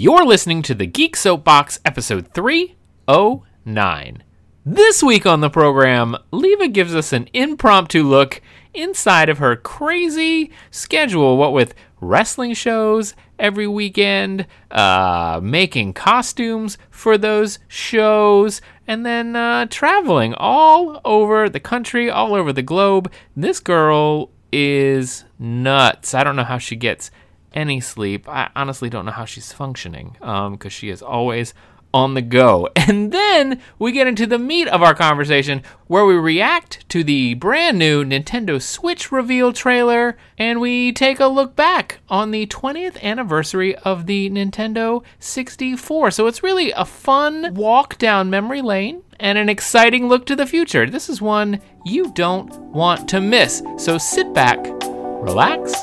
You're listening to the Geek Soapbox, episode 309. This week on the program, Leva gives us an impromptu look inside of her crazy schedule, what with wrestling shows every weekend, uh, making costumes for those shows, and then uh, traveling all over the country, all over the globe. This girl is nuts. I don't know how she gets any sleep. I honestly don't know how she's functioning because um, she is always on the go. And then we get into the meat of our conversation where we react to the brand new Nintendo Switch reveal trailer and we take a look back on the 20th anniversary of the Nintendo 64. So it's really a fun walk down memory lane and an exciting look to the future. This is one you don't want to miss. So sit back, relax,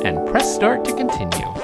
and press start to continue.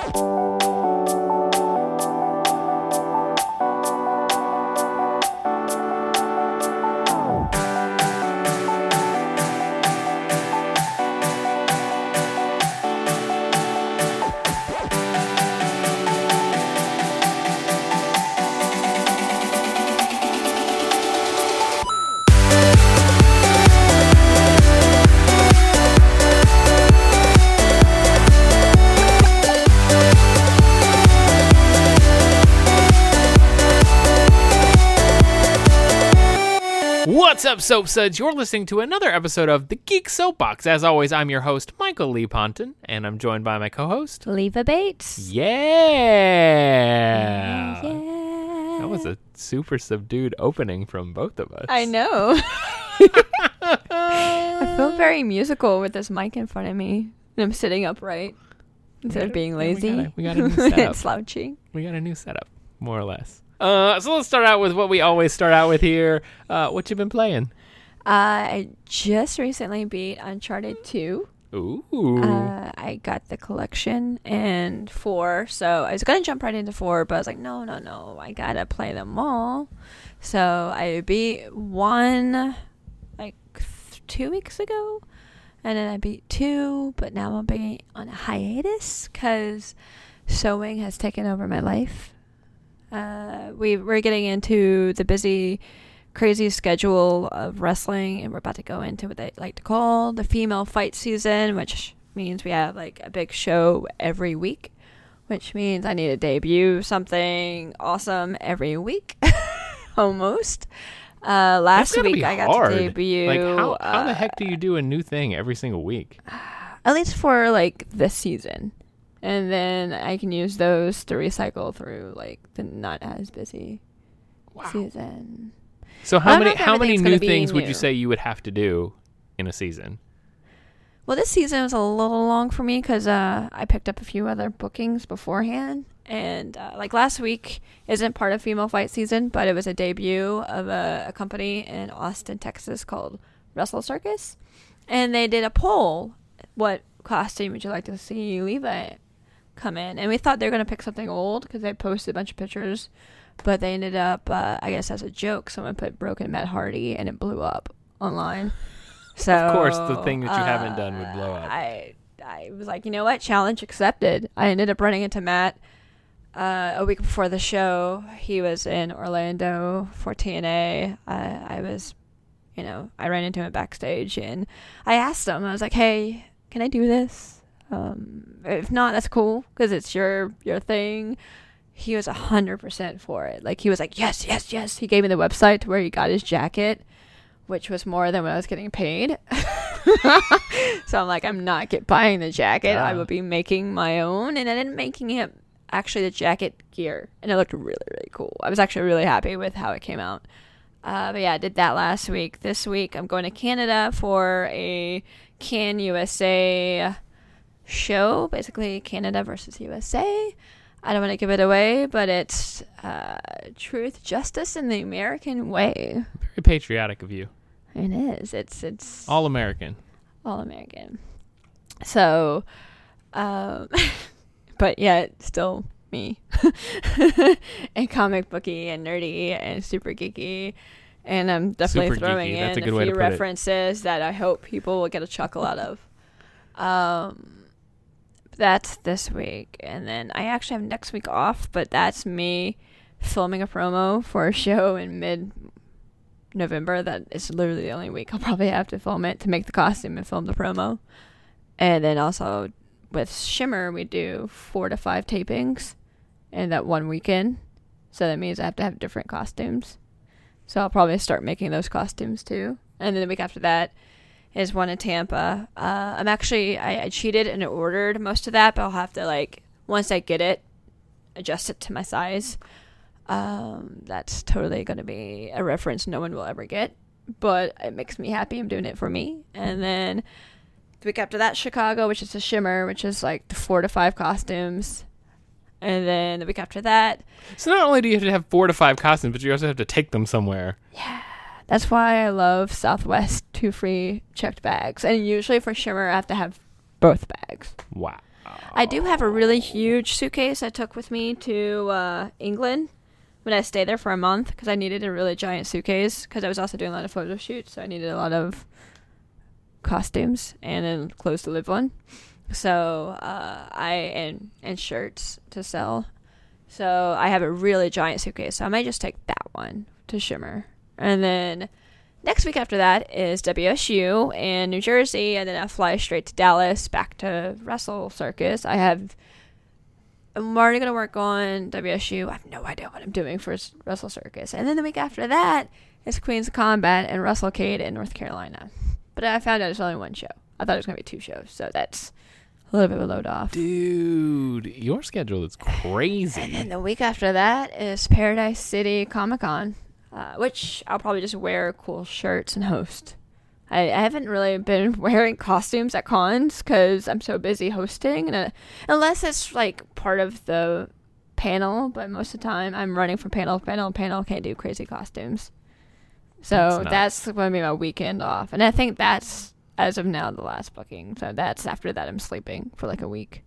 What's up, Soap Suds? You're listening to another episode of The Geek Soapbox. As always, I'm your host, Michael Lee Ponton, and I'm joined by my co-host, Leva Bates. Yeah! Yeah. That was a super subdued opening from both of us. I know. I feel very musical with this mic in front of me. And I'm sitting upright instead of being Yeah, we lazy. got a- we got a new setup. slouching. We got a new setup, more or less. Uh, so let's start out with what we always start out with here. Uh, what you been playing? Uh, I just recently beat Uncharted 2. Ooh. Uh, I got the collection and 4. So I was going to jump right into 4, but I was like, no, no, no. I got to play them all. So I beat 1 like th- two weeks ago. And then I beat 2, but now I'm be on a hiatus because sewing has taken over my life. Uh, we we're getting into the busy, crazy schedule of wrestling, and we're about to go into what they like to call the female fight season, which means we have like a big show every week, which means I need to debut something awesome every week, almost. Uh, last week I got hard. to debut. Like, how, how the uh, heck do you do a new thing every single week? at least for like this season. And then I can use those to recycle through like the not as busy Wow. season. So how many how many new things would you say you would have to do in a season? Well, this season was a little long for me because uh, I picked up a few other bookings beforehand. And uh, like last week isn't part of Female Fight season, but it was a debut of a, a company in Austin, Texas called Wrestle Circus. And they did a poll what costume would you like to see Leva come in? And we thought they were going to pick something old because they posted a bunch of pictures. But they ended up, uh, I guess, as a joke, someone put Broken Matt Hardy and it blew up online. So Of course, the thing that you haven't done would blow up. I I was like, you know what? Challenge accepted. I ended up running into Matt uh, a week before the show. He was in Orlando for TNA. I, I was, you know, I ran into him backstage and I asked him. I was like, hey, can I do this? Um, if not, that's cool because it's your your thing. He was a hundred percent for it. Like he was like, yes, yes, yes. He gave me the website to where he got his jacket, which was more than what I was getting paid. so I'm like, I'm not get buying the jacket. I Ah. will be making my own, and I ended up making it actually the jacket gear, and it looked really, really cool. I was actually really happy with how it came out. Uh, but yeah, I did that last week. This week, I'm going to Canada for a Can USA show, basically Canada versus USA. I don't want to give it away, but it's uh, truth, justice, and the American way. Very patriotic of you. It is. It's it's All American. all American. So, um, but yet still me, and comic booky and nerdy and super geeky. And I'm definitely Super throwing. In a a few put it. references that I hope people will get a chuckle out of. Um, that's this week, and then I actually have next week off, but that's me filming a promo for a show in mid November. That is literally the only week I'll probably have to film it to make the costume and film the promo. And then also with Shimmer, we do four to five tapings in that one weekend. So that means I have to have different costumes. So I'll probably start making those costumes too. And then the week after that is one in Tampa. Uh, I'm actually, I, I cheated and ordered most of that, but I'll have to, like, once I get it, adjust it to my size. Um, that's totally going to be a reference no one will ever get, but it makes me happy. I'm doing it for me. And then the week after that, Chicago, which is a shimmer, which is like the four to five costumes. And then the week after that, So not only do you have to have four to five costumes, but you also have to take them somewhere. That's why I love Southwest two free checked bags. And usually for shimmer, I have to have both bags. Wow. I do have a really huge suitcase I took with me to uh, England when I stayed there for a month because I needed a really giant suitcase because I was also doing a lot of photo shoots, so I needed a lot of costumes and then clothes to live on. So uh, I and and shirts to sell. So I have a really giant suitcase, so I might just take that one to Shimmer, and then next week after that is WSU in New Jersey, and then I fly straight to Dallas back to Wrestle Circus. I have. I'm already gonna work on WSU. I have no idea what I'm doing for Wrestle Circus, and then the week after that is Queens Combat and Russell Cade in North Carolina. But I found out it's only one show. I thought it was gonna be two shows, so that's a little bit of a load off. Dude, your schedule is crazy. And then the week after that is Paradise City Comic Con, uh, which I'll probably just wear cool shirts and host. I, I haven't really been wearing costumes at cons because I'm so busy hosting, and uh, unless it's like part of the panel. But most of the time, I'm running from panel to panel. Panel can't do crazy costumes, so That's that's, going to be my weekend off. And I think that's as of now the last booking. So that's after that I'm sleeping for like a week.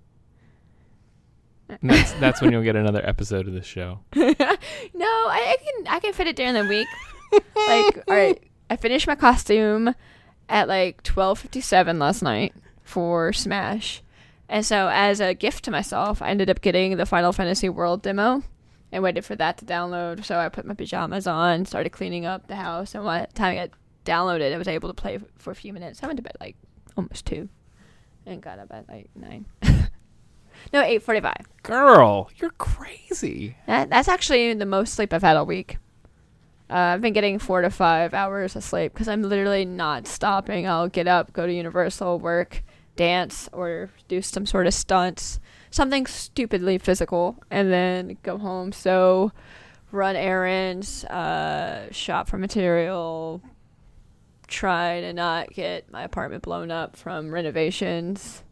And that's that's when you'll get another episode of the show. No, I, I can I can fit it during the week. like, all right, I finished my costume at like twelve fifty seven last night for Smash, and so as a gift to myself, I ended up getting the Final Fantasy World demo, and waited for that to download. So I put my pajamas on, started cleaning up the house, and by the time I got downloaded, I was able to play for a few minutes. I went to bed like almost two, and got up at like nine. no, eight forty five. Girl, you're crazy. That, that's actually the most sleep I've had all week. Uh, I've been getting four to five hours of sleep because I'm literally not stopping. I'll get up, go to Universal, work, dance, or do some sort of stunts, something stupidly physical, and then go home. So, run errands, uh, shop for material, try to not get my apartment blown up from renovations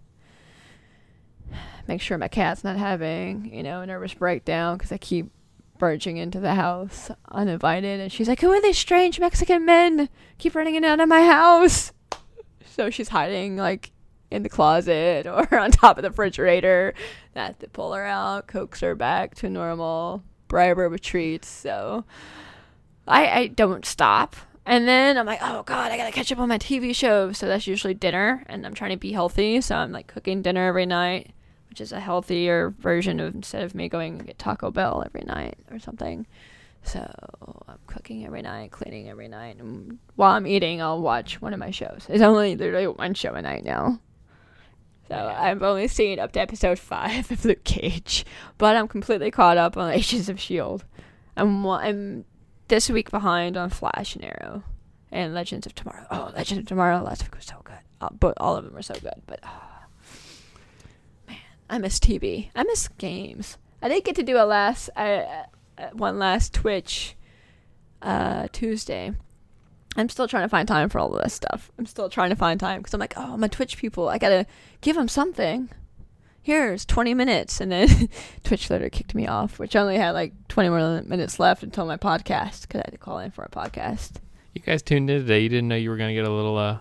make sure my cat's not having, you know, a nervous breakdown because I keep barging into the house uninvited. And she's like, Who are these strange Mexican men? Keep running in and out of my house. So she's hiding, like, in the closet or on top of the refrigerator. I have to pull her out, coax her back to normal, bribe her with treats. So I, I don't stop. And then I'm like, oh God, I gotta catch up on my TV show. So that's usually dinner, and I'm trying to be healthy. So I'm like cooking dinner every night which is a healthier version of instead of me going and get Taco Bell every night or something. So I'm cooking every night, cleaning every night, and while I'm eating, I'll watch one of my shows. It's only literally one show a night now. So I've only seen up to episode five of Luke Cage, but I'm completely caught up on Agents of Shield. I'm I'm this week behind on Flash and Arrow, and Legends of Tomorrow. Oh, Legends of Tomorrow last week was so good. Uh, but all of them were so good. But uh, I miss TV. I miss games. I didn't get to do a last uh, one last Twitch uh, Tuesday. I'm still trying to find time for all of this stuff. I'm still trying to find time because I'm like, oh, I'm a Twitch people. I gotta give them something. Here's 20 minutes, and then Twitch later kicked me off, which only had like 20 more minutes left until my podcast because I had to call in for a podcast. You guys tuned in today. You didn't know you were to get a little uh,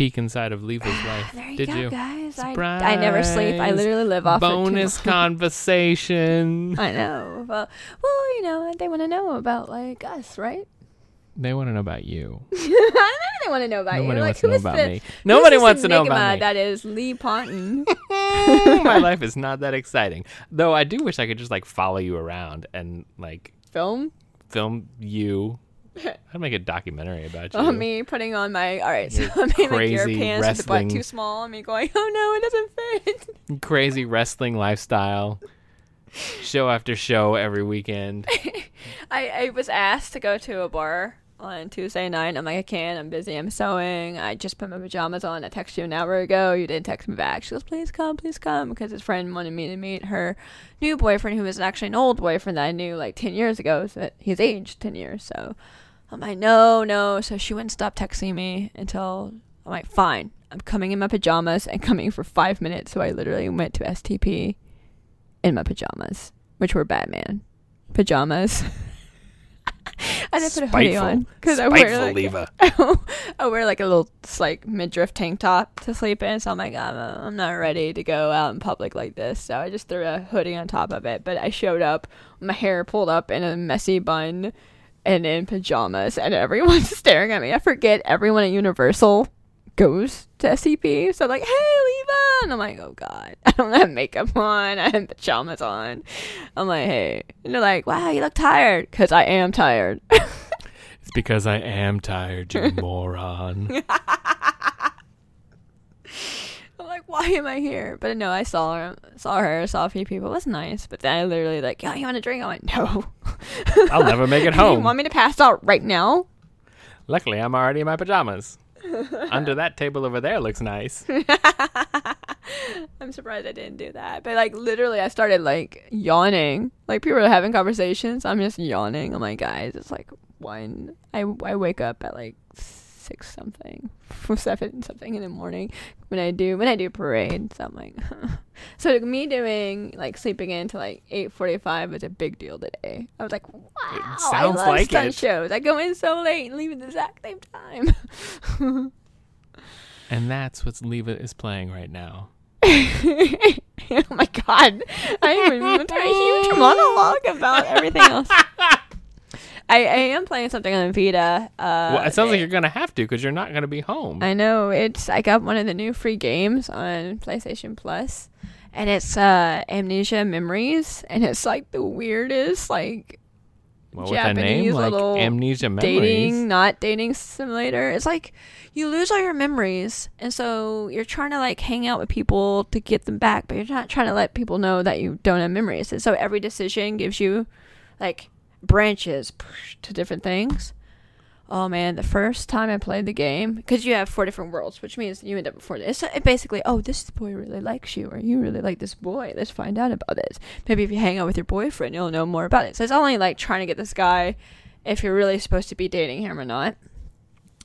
peek inside of Leva's ah, life. There you Did go, you? guys. I, I never sleep. I literally live off Bonus much. conversation. I know. Well, well, you know, they want to know about like us, right? They want to know about you. I don't want to know about Nobody you. wants Like, to know about the- me. Nobody this wants to know about me. That is Lee Ponton. My life is not that exciting. Though I do wish I could just like follow you around and like Film. film you. I'd make a documentary about oh, you. Oh, me putting on my all right, so I made like your pants with the butt too small, and me going, oh no, it doesn't fit. Crazy wrestling lifestyle. Show after show every weekend. I, I was asked to go to a bar on Tuesday night. I'm like, I can't. I'm busy. I'm sewing. I just put my pajamas on. I texted you an hour ago. You didn't text me back. She goes, please come, please come, because his friend wanted me to meet her new boyfriend, who was actually an old boyfriend that I knew like 10 years ago. So he's aged 10 years. So I'm like, no, no. So she wouldn't stop texting me until I'm like, fine. I'm coming in my pajamas and coming for five minutes. So I literally went to STP in my pajamas, which were Batman pajamas. I didn't put a hoodie on because I wear like Leva. I wear like a little like midriff tank top to sleep in. So I'm like, I'm, I'm not ready to go out in public like this. So I just threw a hoodie on top of it. But I showed up, my hair pulled up in a messy bun, and in pajamas, and everyone's staring at me. I forget everyone at Universal goes to SCP. So I'm like, hey, Leva. And I'm like, oh God, I don't have makeup on. I have pajamas on. I'm like, hey. And they're like, wow, you look tired. Because I am tired. It's because I am tired, you moron. Why am I here? But no, I saw her, saw her, saw a few people. It was nice. But then I literally like, yo, you want a drink? I went, no. I'll never make it home. You want me to pass out right now? Luckily, I'm already in my pajamas. Under that table over there looks nice. I'm surprised I didn't do that. But like literally I started like yawning. Like people are having conversations. I'm just yawning. I'm like, guys, it's like one I I wake up at like six something. Seven something in the morning when I do when I do parade. So I'm like So me doing like sleeping in to like eight forty five is a big deal today. I was like, Wow, I sounds love like stunt it. shows. I go in so late and leave at the exact same time. And that's what Leva is playing right now. oh my god. I am into a huge monologue about everything else. I, I am playing something on Vita. Uh, well, it sounds like you're going to have to because you're not going to be home. I know it's. I got one of the new free games on PlayStation Plus, and it's uh, Amnesia Memories, and it's like the weirdest, like well, with name Japanese like little Amnesia Memories. dating, not dating simulator. It's like you lose all your memories, and so you're trying to like hang out with people to get them back, but you're not trying to let people know that you don't have memories. And so every decision gives you like branches to different things. Oh man, the first time I played the game, because you have four different worlds, which means you end up before this. It's basically, oh, this boy really likes you, or you really like this boy. Let's find out about it. Maybe if you hang out with your boyfriend, you'll know more about it. So it's only like trying to get this guy, if you're really supposed to be dating him or not.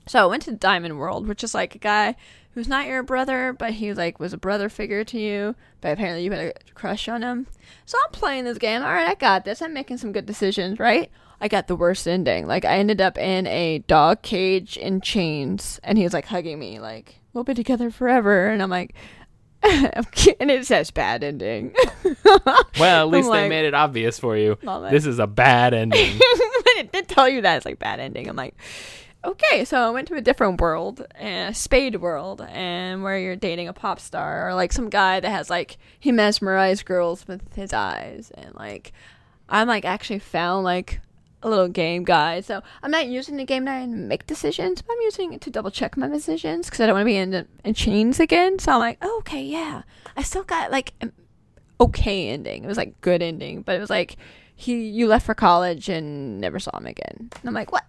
So I went to Diamond World, which is like a guy who's not your brother, but he like was a brother figure to you. But apparently you had a crush on him. So I'm playing this game. All right, I got this. I'm making some good decisions, right? I got the worst ending. Like I ended up in a dog cage in chains, and he was like hugging me, like we'll be together forever. And I'm like, and it says bad ending. Well, at least they made it obvious for you. This is a bad ending. but it did tell you that it's like bad ending. I'm like, okay, so I went to a different world, a spade world, and where you're dating a pop star or like some guy that has like he mesmerized girls with his eyes, and like I'm like actually found like a little game guy. So I'm not using the game guide to make decisions, but I'm using it to double check my decisions because I don't want to be in, in chains again. So I'm like, oh, okay, yeah, I still got like an okay ending. It was like good ending, but it was like he you left for college and never saw him again. And I'm like, what?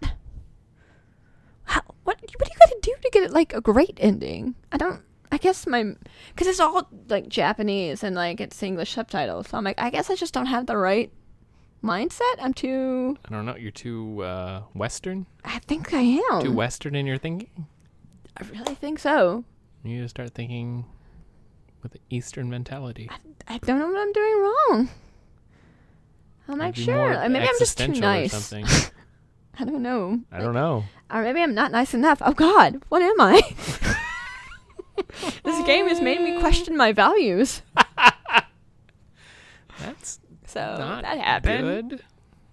How? What? What do you got to do to get it like a great ending? I don't. I guess my because it's all like Japanese and like it's English subtitles. So I'm like, I guess I just don't have the right mindset. I'm too. I don't know. You're too uh, Western? I think I am. Too Western in your thinking? I really think so. You need to start thinking with the Eastern mentality. I don't know what I'm doing wrong. I'm not Maybe sure. Maybe I'm just too nice. I don't know. I don't know. Or maybe I'm not nice enough. Oh God, what am I? this game has made me question my values. That's So not that happened. good.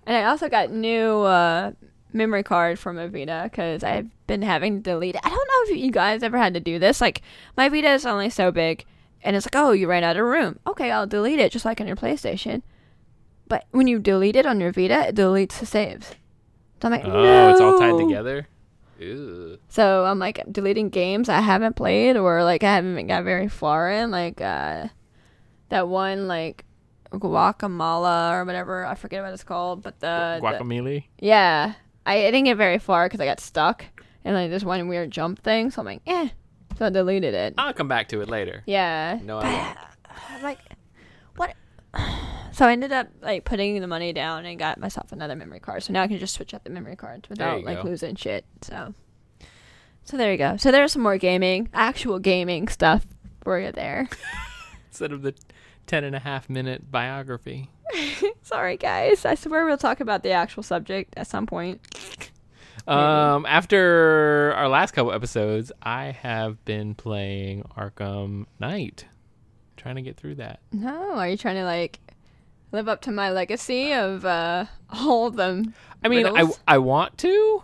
And I also got new uh, memory card from my Vita because I've been having to delete it. I don't know if you guys ever had to do this. Like my Vita is only so big, and it's like, oh, you ran out of room. Okay, I'll delete it, just like on your PlayStation. But when you delete it on your Vita, it deletes the saves. So I'm like, Oh, no. it's all tied together. Ew. So I'm like deleting games I haven't played or like I haven't got very far in, like uh, that one like Guacamala or whatever. I forget what it's called, but the, the Guacamole. yeah, I, I didn't get very far because I got stuck and like this one weird jump thing. So I'm like, eh. So I deleted it. I'll come back to it later. Yeah. No, I won't. I'm like, what? So I ended up like putting the money down and got myself another memory card. So now I can just switch out the memory cards without like go. losing shit. So, so there you go. So there's some more gaming, actual gaming stuff for you there. Instead of the 10 and a half minute biography. Sorry guys. I swear we'll talk about the actual subject at some point. Um, after our last couple episodes, I have been playing Arkham Knight, trying to get through that. No, are you trying to like live up to my legacy of uh all of them? I mean, I, riddles? I want to,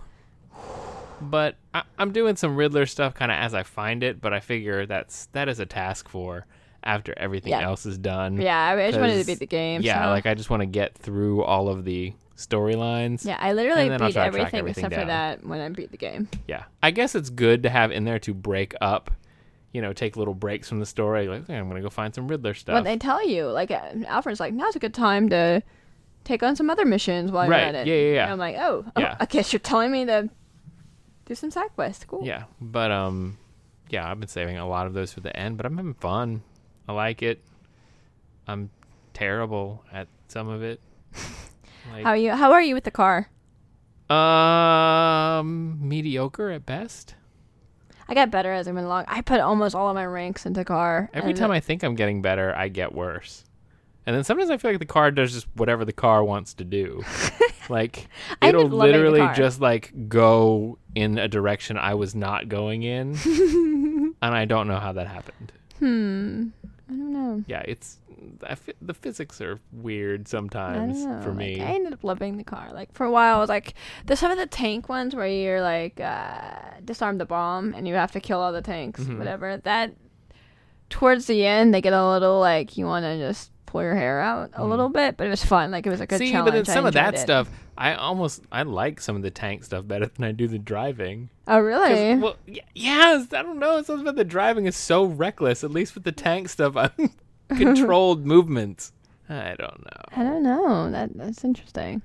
but I, I'm doing some Riddler stuff kind of as I find it. But I figure that's that is a task for after everything Yeah. else is done. Yeah, I just wanted to beat the game. Yeah, so- like I just want to get through all of the storylines. yeah, I literally and then I'll beat try to track everything everything except for that when I beat the game. Yeah. I guess it's good to have in there to break up, you know, take little breaks from the story. Like, okay, I'm going to go find some Riddler stuff. But they tell you, like uh, Alfred's like, now's a good time to take on some other missions while Right, you're at it. yeah, yeah, yeah. And I'm like, oh, oh, Yeah. I guess you're telling me to do some side quests. Cool. yeah. But, um, yeah, I've been saving a lot of those for the end, but I'm having fun. I like it. I'm terrible at some of it. Like, How are you? How are you with the car? um, mediocre at best. I got better as I went along. I put almost all of my ranks into car. Every time I think I'm getting better, I get worse. And then sometimes I feel like the car does just whatever the car wants to do. like it'll ended loving the literally just like go in a direction I was not going in. and I don't know how that happened. hmm, I don't know. Yeah, it's I the physics are weird sometimes for like, me. I ended up loving the car. Like for a while, I was like, there's some of the tank ones where you're like uh, disarm the bomb and you have to kill all the tanks, Mhm. whatever. That towards the end, they get a little like you want to just pull your hair out a Mhm. little bit, but it was fun. Like it was a good See, challenge. but then some of that it. stuff, I almost I like some of the tank stuff better than I do the driving. Oh really? Well, y- yeah, I don't know. Something about the driving is so reckless. At least with the tank stuff, I'm controlled movements. I don't know, I don't know. That that's interesting.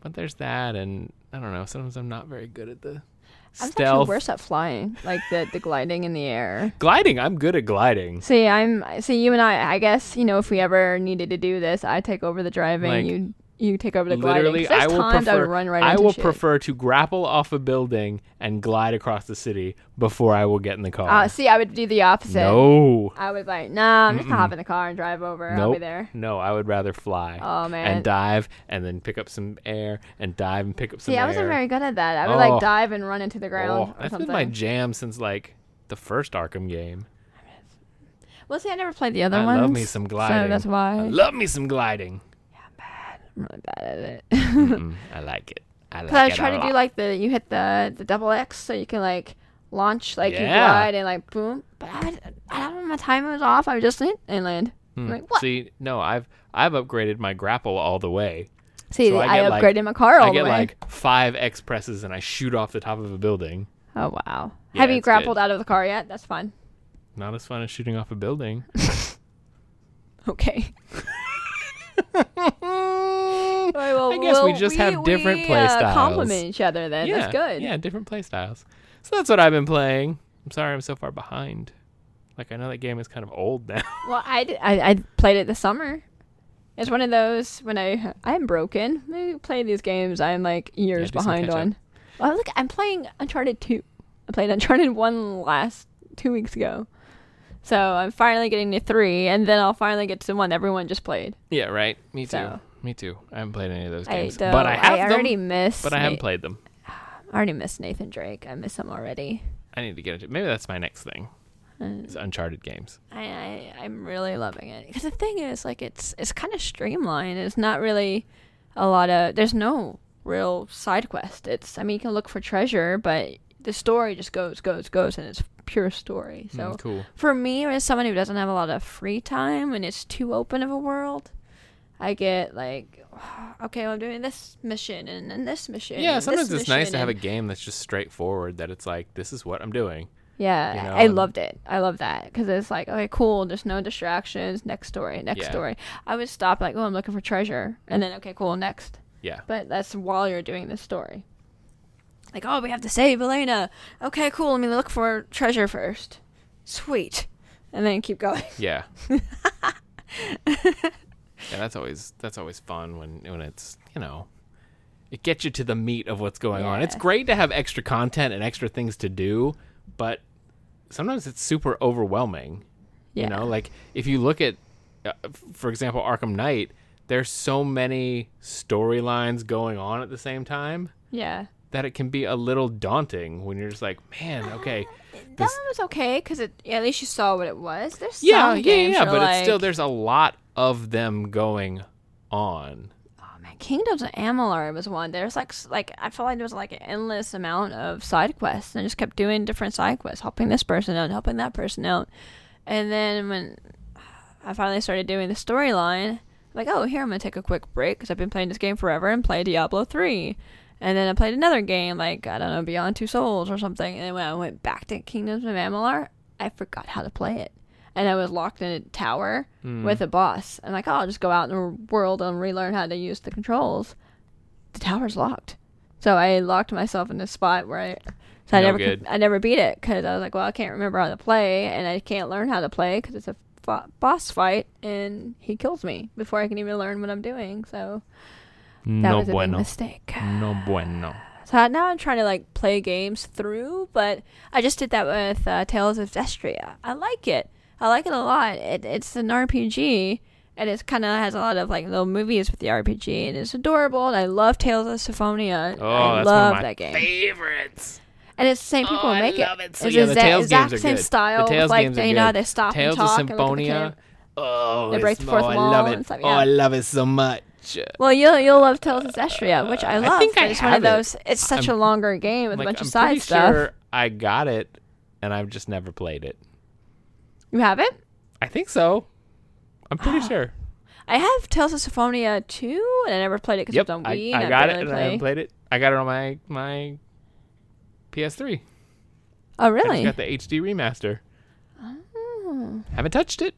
but there's that, and I don't know. Sometimes I'm not very good at the I was actually stealth worse at flying, like the the gliding in the air. gliding. I'm good at gliding. See, I'm see you and I. I guess you know if we ever needed to do this, I take over the driving. Like, you you take over the Literally, gliding. I will times I prefer. would run right I will shit. prefer to grapple off a building and glide across the city before I will get in the car. Uh, see, I would do the opposite. no, I would like, nah, I'm just gonna hop in the car and drive over. I'll be there. no, I would rather fly. Oh man. and dive and then pick up some air and dive and pick up some see, air. I wasn't very good at that. I would Oh. like dive and run into the ground Oh, that's something. been my jam since like the first Arkham game. well, see, I never played the other I ones. love me some gliding. So that's why I love me some gliding. I'm really bad at it. Mm-mm, I like it. I like it. I it try a to do like the you hit the the double X so you can like launch like you Yeah. glide and like boom. But I, I don't know my time was off. I just hit and land. Hmm. like, what? See, no, I've I've upgraded my grapple all the way. See, So I I, get, like- upgraded my car all I the get like five X presses and I shoot off the top of a building. oh wow. Yeah, Have you grappled good. out of the car yet? That's fun. Not as fun as shooting off a building. Okay. I guess we just have different play uh, styles. Compliment each other then. yeah, That's good. Yeah, different play styles. So that's what I've been playing. I'm sorry I'm so far behind. Like I know that game is kind of old now. Well, I, did, I I played it this summer. It's one of those when I I'm broken. I play these games. I'm like years some behind on. Well, look, I'm playing Uncharted two. I played Uncharted one last two weeks ago. So I'm finally getting to three, and then I'll finally get to the one everyone just played. yeah, right. Me too. So- Me too. I haven't played any of those I, games, though, but I have them. already missed. but I haven't Na- played them. I already missed Nathan Drake. I miss him already. I need to get into. Maybe that's my next thing. Uh, It's Uncharted games. I, I I'm really loving it because the thing is like it's it's kind of streamlined. It's not really a lot of there's no real side quest. It's I mean you can look for treasure, but the story just goes, goes, goes, and it's pure story. So Mm, cool. for me, as someone who doesn't have a lot of free time and it's too open of a world, I get like, okay, well, I'm doing this mission and then this mission. Yeah, sometimes this it's nice to have a game that's just straightforward. That it's like this is what I'm doing. Yeah, you know, I loved it. I love that because it's like, okay, cool. There's no distractions. Next story. Next Yeah. story. I would stop like, oh, I'm looking for treasure, and then okay, cool, next. Yeah. But that's while you're doing the story. Like, oh, we have to save Elena. Okay, cool. Let me look for treasure first. Sweet, and then keep going. Yeah. yeah, that's always that's always fun when when it's you know it gets you to the meat of what's going on. It's great to have extra content and extra things to do, but sometimes it's super overwhelming. Yeah. You know, like if you look at, uh, for example, Arkham Knight, there's so many storylines going on at the same time Yeah. that it can be a little daunting when you're just like, man, okay, That this, one was okay because at least you saw what it was. There's yeah, yeah, yeah, but it's still there's a lot of them going on. Oh man, Kingdoms of Amalur was one. There's like like I felt like there was like an endless amount of side quests, and I just kept doing different side quests, helping this person out, helping that person out, and then when I finally started doing the storyline, like oh here I'm gonna take a quick break because I've been playing this game forever and play Diablo three. And then I played another game, like, I don't know, Beyond Two Souls or something. And then when I went back to Kingdoms of Amalur, I forgot how to play it. And I was locked in a tower with a boss. I'm like, oh, I'll just go out in the world and relearn how to use the controls. The tower's locked. So I locked myself in a spot where I. So I never, good. I never beat it because I was like, well, I can't remember how to play, and I can't learn how to play because it's a boss fight, and he kills me before I can even learn what I'm doing. So that no was a big bueno. mistake. No bueno. So now I'm trying to like play games through, but I just did that with uh, Tales of Zestiria. I like it. I like it a lot. It, it's an RPG, and it kind of has a lot of like little movies with the RPG, and it's adorable. And I love Tales of Symphonia. Oh, I that's love one of my that game. favorites. And it's the same people oh, who make I love it. So It's yeah, the Tales exact games are same good. style. The Tales like games they, are you know, good. they stop Tales and talk of at the Symphonia. Oh, They break the fourth oh, I wall love and it. stuff, Oh, I love it so much. Well, you'll you'll love Tales of Zestiria, which I love. I love. think I it's one of have it. those. It's such I'm- a longer game with Like, a bunch I'm of side pretty stuff. sure I got it, and I've just never played it. You have it? I think so. I'm pretty sure. I have Tales of Symphonia 2, and I never played it because Yep, it's on I, Wii. I and got it, barely and I haven't played it. I got it on my my PS3. Oh, I really? just got the HD remaster. Oh, Haven't touched it.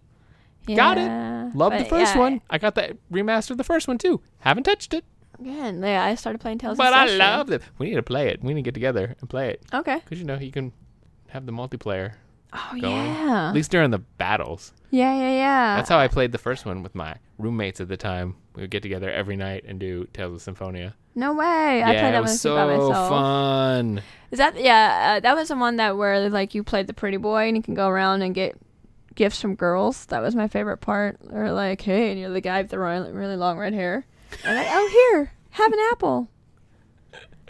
Got it. yeah. Love the But, first yeah, one. I got the remaster of the first one too. Haven't touched it, Again, yeah, I started playing Tales of. but of I love it. We need to play it. We need to get together and play it Okay. because you know you can have the multiplayer Oh, going. yeah. At least during the battles. Yeah, yeah, yeah. That's how I played the first one with my roommates at the time. We would get together every night and do Tales of Symphonia. no way. I yeah, played it that was one so by myself. fun. Is that yeah? Uh, that was the one that where like you played the pretty boy and you can go around and get gifts from girls. That was my favorite part. Or like, hey, and you're the guy with the really, really long red hair. And like, oh here, have an apple.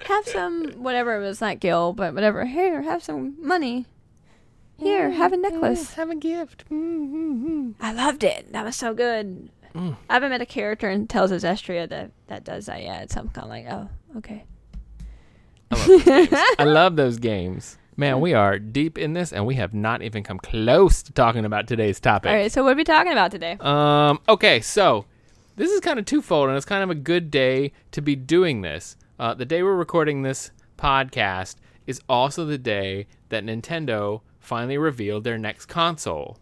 Have some whatever it was not Gil, but whatever. Here, have some money. Here, have a necklace. Have a gift. Mm-hmm. I loved it. That was so good. Mm. I haven't met a character in Tales of Zestiria that that does that yet. So I'm kind of like, oh, okay. I love those games. I love those games. Man, we are deep in this, and we have not even come close to talking about today's topic. All right. So what are we talking about today? Um. Okay. So this is kind of twofold, and it's kind of a good day to be doing this. Uh, the day we're recording this podcast is also the day that Nintendo finally revealed their next console.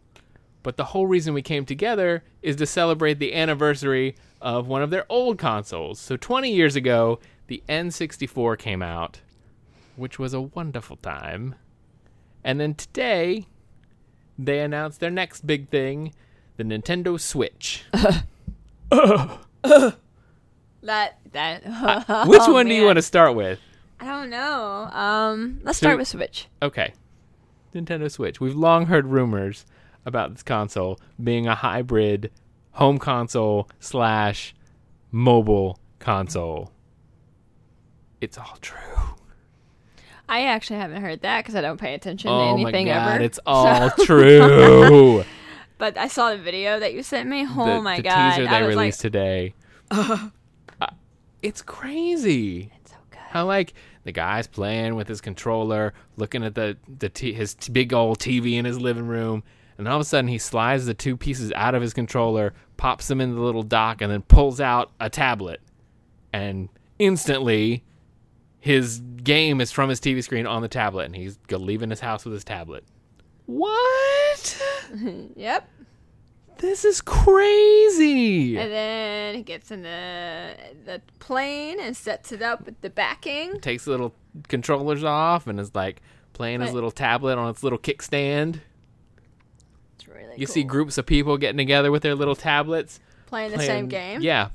But the whole reason we came together is to celebrate the anniversary of one of their old consoles. So 20 years ago, the N64 came out, which was a wonderful time. And then today, they announced their next big thing, the Nintendo Switch. That that. Which Oh, one do you want to start with? I don't know. Um, let's So- start with Switch. Okay. Nintendo Switch. We've long heard rumors about this console being a hybrid home console slash mobile console. It's all true. I actually haven't heard that because I don't pay attention to oh my anything god, ever. it's all true. But I saw the video that you sent me. Oh the, my the god! teaser they released today. I, It's crazy. It's so good. How like the guy's playing with his controller, looking at the the t- his t- big old TV in his living room, and all of a sudden he slides the two pieces out of his controller, pops them in the little dock, and then pulls out a tablet, and instantly his game is from his TV screen on the tablet, and he's leaving his house with his tablet. What? Yep. This is crazy. And then he gets in the the plane and sets it up with the backing. Takes the little controllers off and is like playing his little tablet on its little kickstand. It's really You cool. see groups of people getting together with their little tablets, playing the same game. Yeah,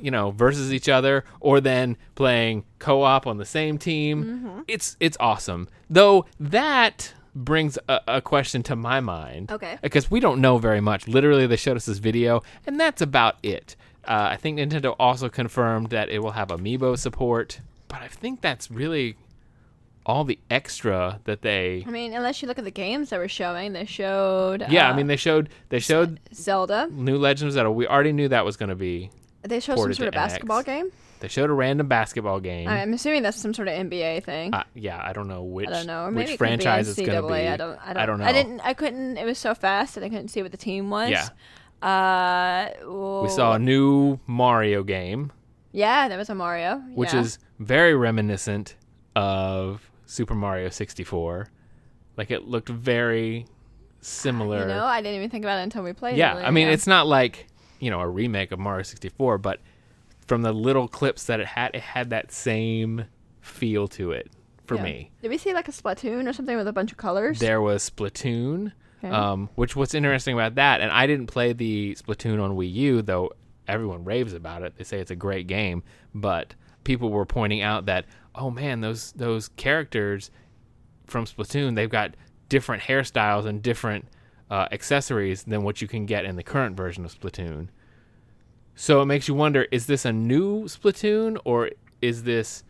you know, versus each other, or then playing co-op on the same team. Mm-hmm. It's it's awesome. Though that brings a, a question to my mind. Okay. Because we don't know very much. Literally, they showed us this video, and that's about it. Uh, I think Nintendo also confirmed that it will have amiibo support, but I think that's really all the extra that they. I mean, unless you look at the games that were showing, they showed. Yeah, I uh, mean they showed they showed Zelda. new Legends that we already knew that was going to be. They showed some sort of NX. basketball game. They showed a random basketball game. I'm assuming that's some sort of NBA thing. Uh, yeah, I don't know which I don't know, which it franchise it's going to be. I don't. I don't. I don't know. I didn't. I couldn't. It was so fast that I couldn't see what the team was. Yeah. Uh. We saw a new Mario game, Yeah, there was a Mario. which yeah. is very reminiscent of Super Mario 64. Like it looked very similar. You know, I didn't even think about it until we played yeah, it. I mean yeah. it's not like you know a remake of Mario 64, but from the little clips that it had, it had that same feel to it for Yeah. me. Did we see like a Splatoon or something with a bunch of colors? There was Splatoon, Okay. um, which what's interesting about that, and I didn't play the Splatoon on Wii U, though everyone raves about it. They say it's a great game, but people were pointing out that oh man, those those characters from Splatoon, they've got different hairstyles and different uh, accessories than what you can get in the current version of Splatoon. So it makes you wonder: is this a new Splatoon or is this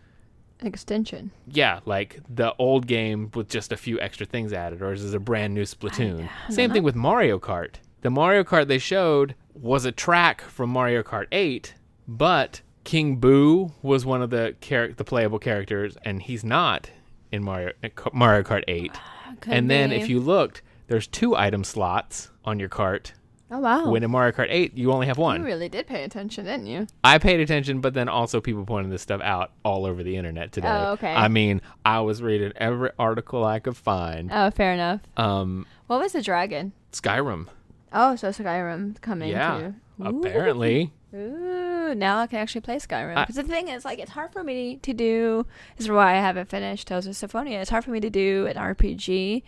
An extension. yeah, like the old game with just a few extra things added, or is this a brand new Splatoon? I Same don't thing with Mario Kart. The Mario Kart they showed was a track from Mario Kart 8, but King Boo was one of the char- the playable characters, and he's not in Mario uh, Mario Kart 8. Could and then if you looked, there's two item slots on your cart. Oh wow. When in Mario Kart 8, you only have one. you really did pay attention, didn't you? I paid attention, but then also people pointed this stuff out all over the internet today. Oh, okay. I mean, I was reading every article I could find. Oh, fair enough. Um, What was the dragon? Skyrim. Oh, so Skyrim coming Yeah, too. apparently. Ooh, now I can actually play Skyrim. Because the thing is, like, it's hard for me to do. This is why I haven't finished Tales of Symphonia. It's hard for me to do an RPG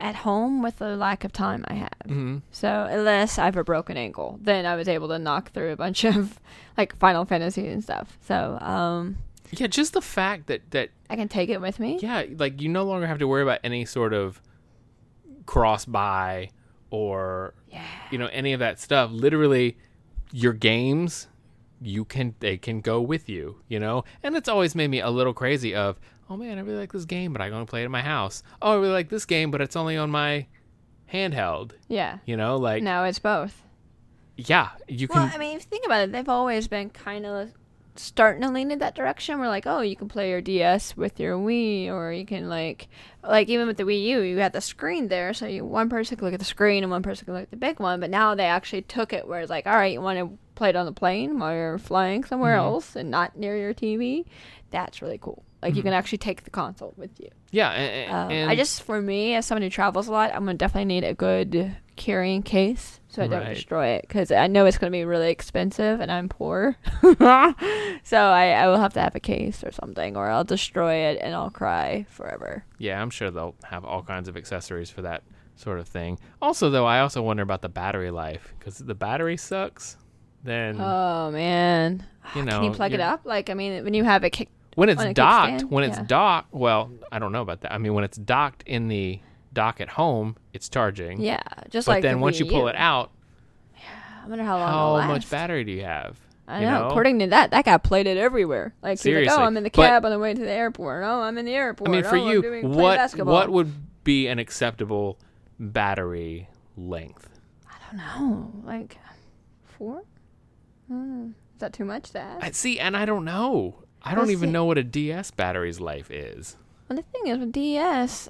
at home with the lack of time I have. Mhm. So unless I have a broken ankle, then I was able to knock through a bunch of like Final Fantasy and stuff. So um, Yeah, just the fact that that I can take it with me. yeah, like you no longer have to worry about any sort of cross buy or Yeah. you know any of that stuff. Literally, your games you can they can go with you, you know. And it's always made me a little crazy of oh man, I really like this game, but I only play it in my house. Oh, I really like this game, but it's only on my handheld. Yeah. You know, like No, it's both. yeah, you can. Well, I mean, if you think about it, they've always been kind of starting to lean in that direction. We're like, oh, you can play your DS with your Wii, or you can like, like even with the Wii U, you had the screen there, so you one person could look at the screen and one person could look at the big one. But now they actually took it where it's like, all right, you want to play it on the plane while you're flying somewhere Mm-hmm. else and not near your TV. That's really cool. Like you can actually take the console with you. yeah, and, Um, and I just, for me, as someone who travels a lot, I'm gonna definitely need a good carrying case so I don't destroy it because I know it's gonna be really expensive and I'm poor. so I, I will have to have a case or something, or I'll destroy it and I'll cry forever. Yeah, I'm sure they'll have all kinds of accessories for that sort of thing. Also, though, I also wonder about the battery life because the battery sucks. Then Oh man, you know, can you plug it up? Like I mean, when you have it kicked, when it's docked. When it's Yeah. docked, well, I don't know about that. I mean, when it's docked in the dock at home, it's charging. yeah, just But like then the once you pull U. it out, yeah, I wonder how long. how much battery do you have? I you know. know? According to that, that guy played it everywhere. Like he's like, Seriously. oh, I'm in the But- cab on the way to the airport. Oh, I'm in the airport. I mean, for oh, you, doing, what what would be an acceptable battery length? I don't know, like four. Mm. Is that too much to ask? I see, and I don't know. I don't Let's even see. know what a DS battery's life is. Well, the thing is with DS,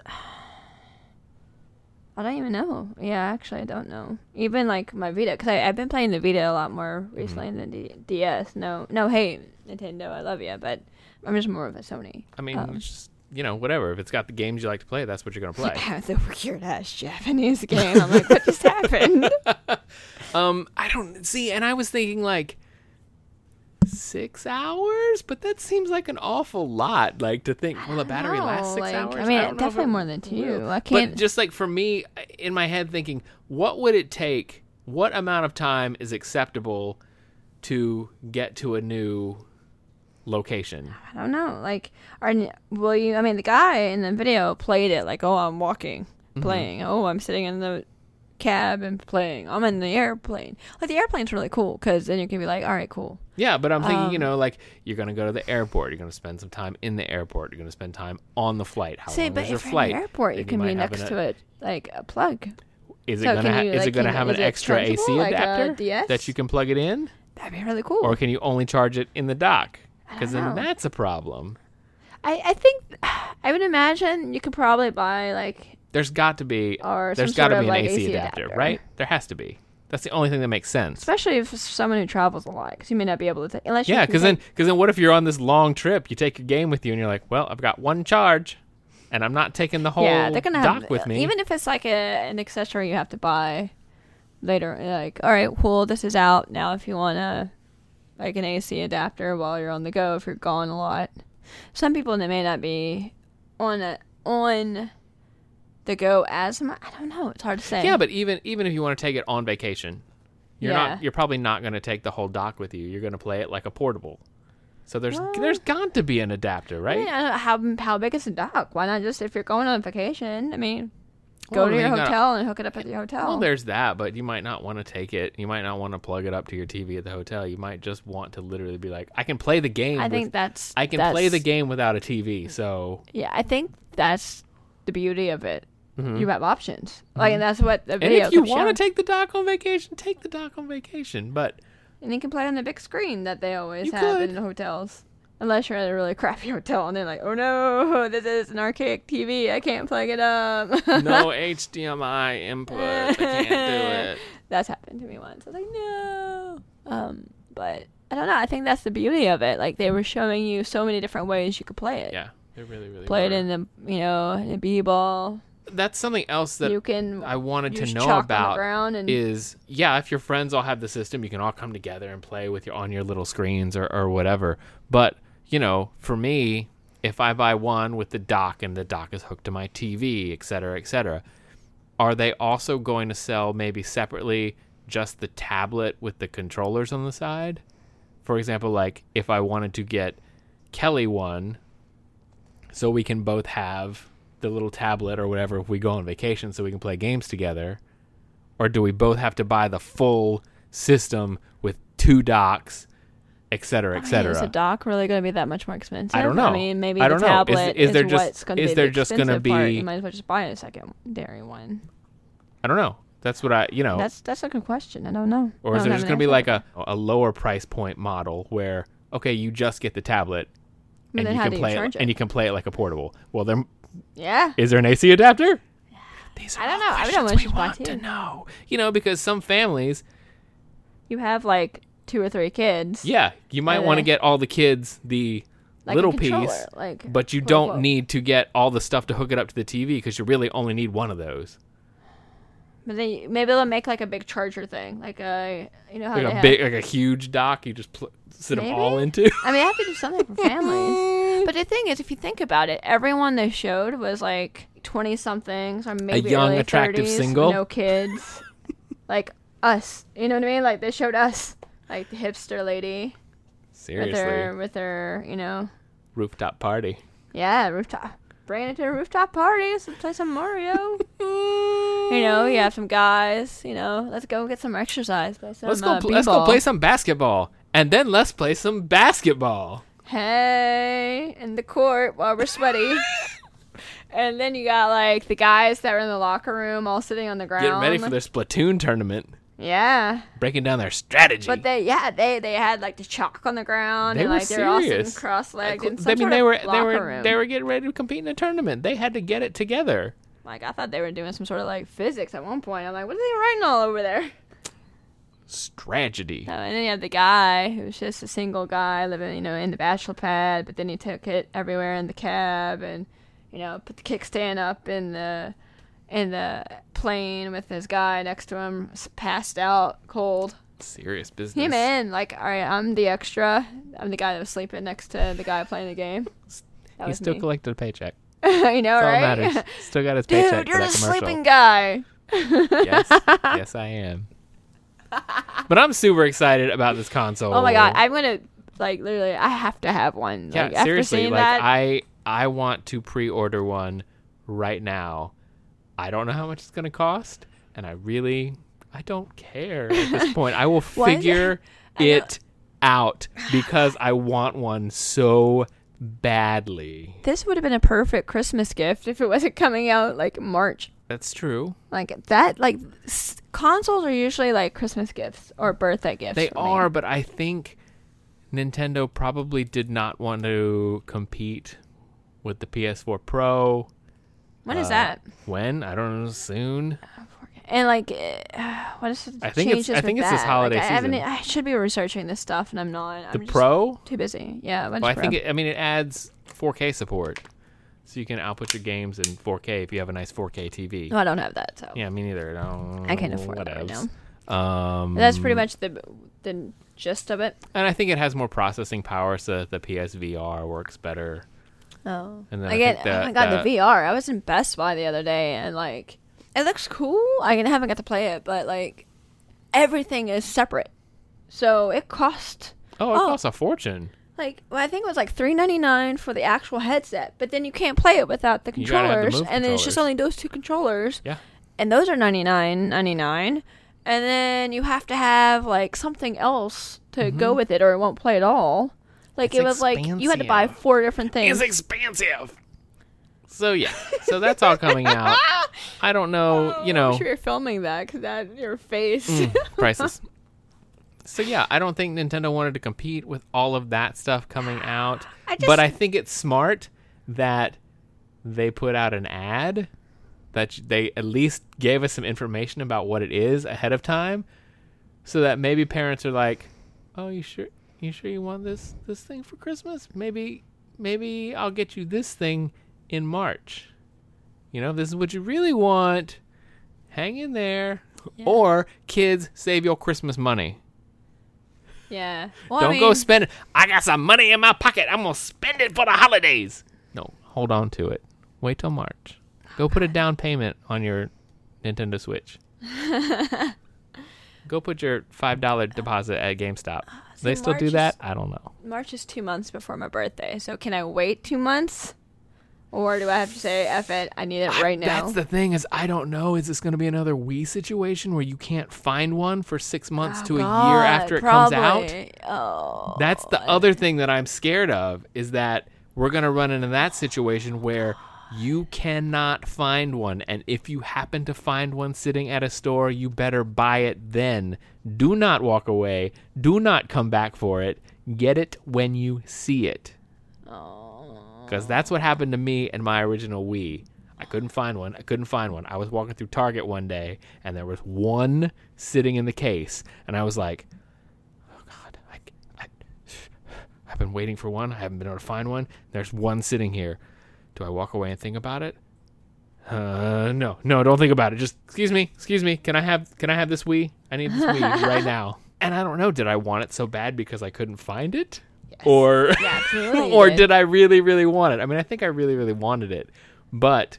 I don't even know. Yeah, actually, I don't know. Even like my Vita, because I've been playing the Vita a lot more Mm-hmm. recently than the DS. No, no, hey Nintendo, I love you, but I'm just more of a Sony. I mean, Um, just you know, whatever. If it's got the games you like to play, that's what you're gonna play. the weird ass Japanese game. I'm like, what just happened? um, I don't see, and I was thinking like six hours, but that seems like an awful lot. Like to think, will a battery last No, six like, hours? I mean, don't definitely it more than two. will. I can't. But just like for me, in my head, thinking, what would it take? What amount of time is acceptable to get to a new location? I don't know. Like, are will you? I mean, the guy in the video played it like, "Oh, I'm walking, Mm-hmm. playing. Oh, I'm sitting in the cab and playing. I'm in the airplane. Like, the airplane's really cool because then you can be like, all right, cool. Yeah, but I'm thinking, you Um, know, like you're gonna go to the airport. You're gonna spend some time in the airport. You're gonna spend time on the flight. How See, long but is your if you're flight? in the airport, you can be next to it like a plug. Is it So gonna ha- you, is like, it gonna have an extra AC like adapter that you can plug it in, That'd be really cool. or can you only charge it in the dock? Because then know. that's a problem. I, I think I would imagine you could probably buy like There's got to be or there's got to be an like AC, adapter, right? There has to be. That's the only thing that makes sense. Especially if it's someone who travels a lot, because you may not be able to take unless Yeah, because then because then what if you're on this long trip? You take your game with you, and you're like, well, I've got one charge, and I'm not taking the whole yeah, they're gonna dock have with me. Even if it's like a, an accessory you have to buy later, like all right, cool, this is out now. If you want to like an AC adapter while you're on the go, if you're gone a lot, some people that may not be on a, on the go as much. I don't know. It's hard to say. Yeah, but even even if you want to take it on vacation, you're Yeah. not you're probably not going to take the whole dock with you. You're going to play it like a portable. So there's Well- there's got to be an adapter, I right? mean, I don't know how how big is the dock? Why not just if you're going on vacation? I mean, go Well, to your mean, you gotta- hotel and hook it up at your hotel. Well, there's that, but you might not want to take it. You might not want to plug it up to your TV at the hotel. You might just want to literally be like, I can play the game. I with- think that's I can play the game without a TV. So Yeah, I think that's the beauty of it. Mhm. You have options, like, and that's what the video. and if you want to take the dock on vacation, take the dock on vacation. But and you can play on the big screen that they always have could. in the hotels. Unless you're at a really crappy hotel and they're like, "Oh no, this is an archaic TV. I can't plug it up." no HDMI input. I can't do it. That's happened to me once. I was like, "No." Um, but I don't know. I think that's the beauty of it. Like they were showing you so many different ways you could play it. Yeah, they really, really Play it in the you know in a b-ball. That's something else that you can I wanted to know chalk on the about and is yeah, if your friends all have the system, you can all come together and play with your on your little screens or, or whatever. But you know, for me, if I buy one with the dock and the dock is hooked to my TV, et cetera, et cetera, are they also going to sell maybe separately just the tablet with the controllers on the side? For example, like if I wanted to get Kelly one, so we can both have the little tablet or whatever if we go on vacation so we can play games together or do we both have to buy the full system with two docks et cetera et cetera is a dock really going to be that much more expensive? I don't know. I mean, maybe I the don't know. Is- tablet is there just- what's going to is be there the just gonna expensive part. be- You might as well just buy a secondary one. i don't know that's what i you know That's that's a good question. I don't know. or I is don't there have just an going to be answer. like a, a lower price point model where okay you just get the tablet But and then you how can do you play charge it, it? and you can play it like a portable well there Yeah. is there an ac adapter these are I don't know. I don't know what we she's bought want to too. know you know because some families You have like two or three kids. yeah you might want to they- get all the kids the like little a controller, piece like but you quote, don't unquote. need to get all the stuff to hook it up to the TV because you really only need one of those. But then you- maybe they'll make like a big charger thing, like a you know how Like they a have- big, like a huge dock you just pl- sit them all into. I mean, I have to do something for families. but the thing is, if you think about it, everyone they showed was like twenty somethings or maybe young, early attractive 30s, single? no kids, like us. You know what I mean? Like they showed us, like the hipster lady Seriously, with her with her, you know, rooftop party. yeah, rooftop. Bringing it to a rooftop parties. Let's play some Mario. you know, you have some guys. You know, let's go get some exercise. Play some, Let's go. uh, pl- let's go play some basketball, and then let's play some basketball. hey in the court while we're sweaty. and then you got like the guys that were in the locker room all sitting on the ground. Getting ready for their Splatoon tournament. Yeah. breaking down their strategy. But they, yeah, they they had like the chalk on the ground They and were like they were all serious. cross-legged in I mean, they were they were room. they were getting ready to compete in a tournament. They had to get it together. Like I thought they were doing some sort of like physics at one point. I'm like, what are they writing all over there? Strategy. So, and then you have the guy who's just a single guy living, you know, in the bachelor pad, but then he took it everywhere in the cab and, you know, put the kickstand up in the in the plane with his guy next to him, passed out, cold. Serious business. Him in, like, all right, I'm the extra. I'm the guy that was sleeping next to the guy playing the game. That He still me. collected a paycheck. I know, That's all that right? matters. Still got his paycheck Dude, you're the commercial. sleeping guy. yes, yes, I am. But I'm super excited about this console. Oh my god, I'm gonna like literally. I have to have one. yeah, like, seriously, like that, I I want to pre-order one right now. I don't know how much it's gonna cost, and I really I don't care at this point. I will figure it out because I want one so badly. this would have been a perfect Christmas gift if it wasn't coming out like March. That's true. Like that, like s- consoles are usually like Christmas gifts or birthday gifts. They for me. are, but I think Nintendo probably did not want to compete with the PS4 Pro. When is Uh, that? When? I don't know. Soon. And like, uh, what is? I think it's- I think it's this that? holiday like, I season. I should be researching this stuff, and I'm not. I'm The Pro? Too busy. Yeah. Well, I Pro? think it, I mean it adds 4K support, so you can output your games in 4K if you have a nice 4K TV. No, I don't have that. So Yeah, me neither. No, I can't afford that right now. Um, that's pretty much the the gist of it. And I think it has more processing power, so that the PSVR works better. Oh. And then I Again, think oh my god, that- the VR. I was in Best Buy the other day and like it looks cool. I haven't got to play it, but like everything is separate. So it cost Oh, it Oh. costs a fortune. like well, I think it was like three ninety nine for the actual headset, but then you can't play it without the gotta the controllers, and then it's just only those two controllers, Yeah. and those are ninety nine ninety nine, and then you have to have like something else to go mm-hmm. with it, or it won't play at all. Like. It's it was like you had to buy four different things. It's expensive. So yeah, so that's all coming out. I don't know, you know. I'm know, sure you're filming that because that your face. mm, prices. So yeah, I don't think Nintendo wanted to compete with all of that stuff coming out. I but I think it's smart that they put out an ad that they at least gave us some information about what it is ahead of time so that maybe parents are like, "Oh, you sure you sure you want this this thing for Christmas? Maybe maybe I'll get you this thing in March. You know, this is what you really want. Hang in there." Or kids, save your Christmas money. yeah. Well, Don't I go spend it. I got some money in my pocket. I'm gonna spend it for the holidays. No, hold on to it. Wait till March. Go put a down payment on your Nintendo Switch. go put your five dollar deposit at GameStop. They still March do is- that? I don't know. March is two months before my birthday, so can I wait two months, or do I have to say, "F it, I need it right now"? That's the thing is I don't know. Is this gonna be another Wii situation where you can't find one for six ah, months Oh, to a year after it comes out? Oh, That's the other thing that I'm scared of is that we're going to run into that situation where you cannot find one. And if you happen to find one sitting at a store, you better buy it then. Do not walk away. Do not come back for it. Get it when you see it. Because that's what happened to me and my original Wii. I couldn't find one. I couldn't find one. I was walking through Target one day and there was one sitting in the case. And I was like, oh God, I, I, I've been waiting for one. I haven't been able to find one. There's one sitting here. Do I walk away and think about it? Uh, no, no, don't think about it. Just excuse me, excuse me. Can I have, can I have this Wii? I need this Wii right now. And I don't know. Did I want it so bad because I couldn't find it, or, Yeah, or did I really, really want it? I mean, I think I really, really wanted it, but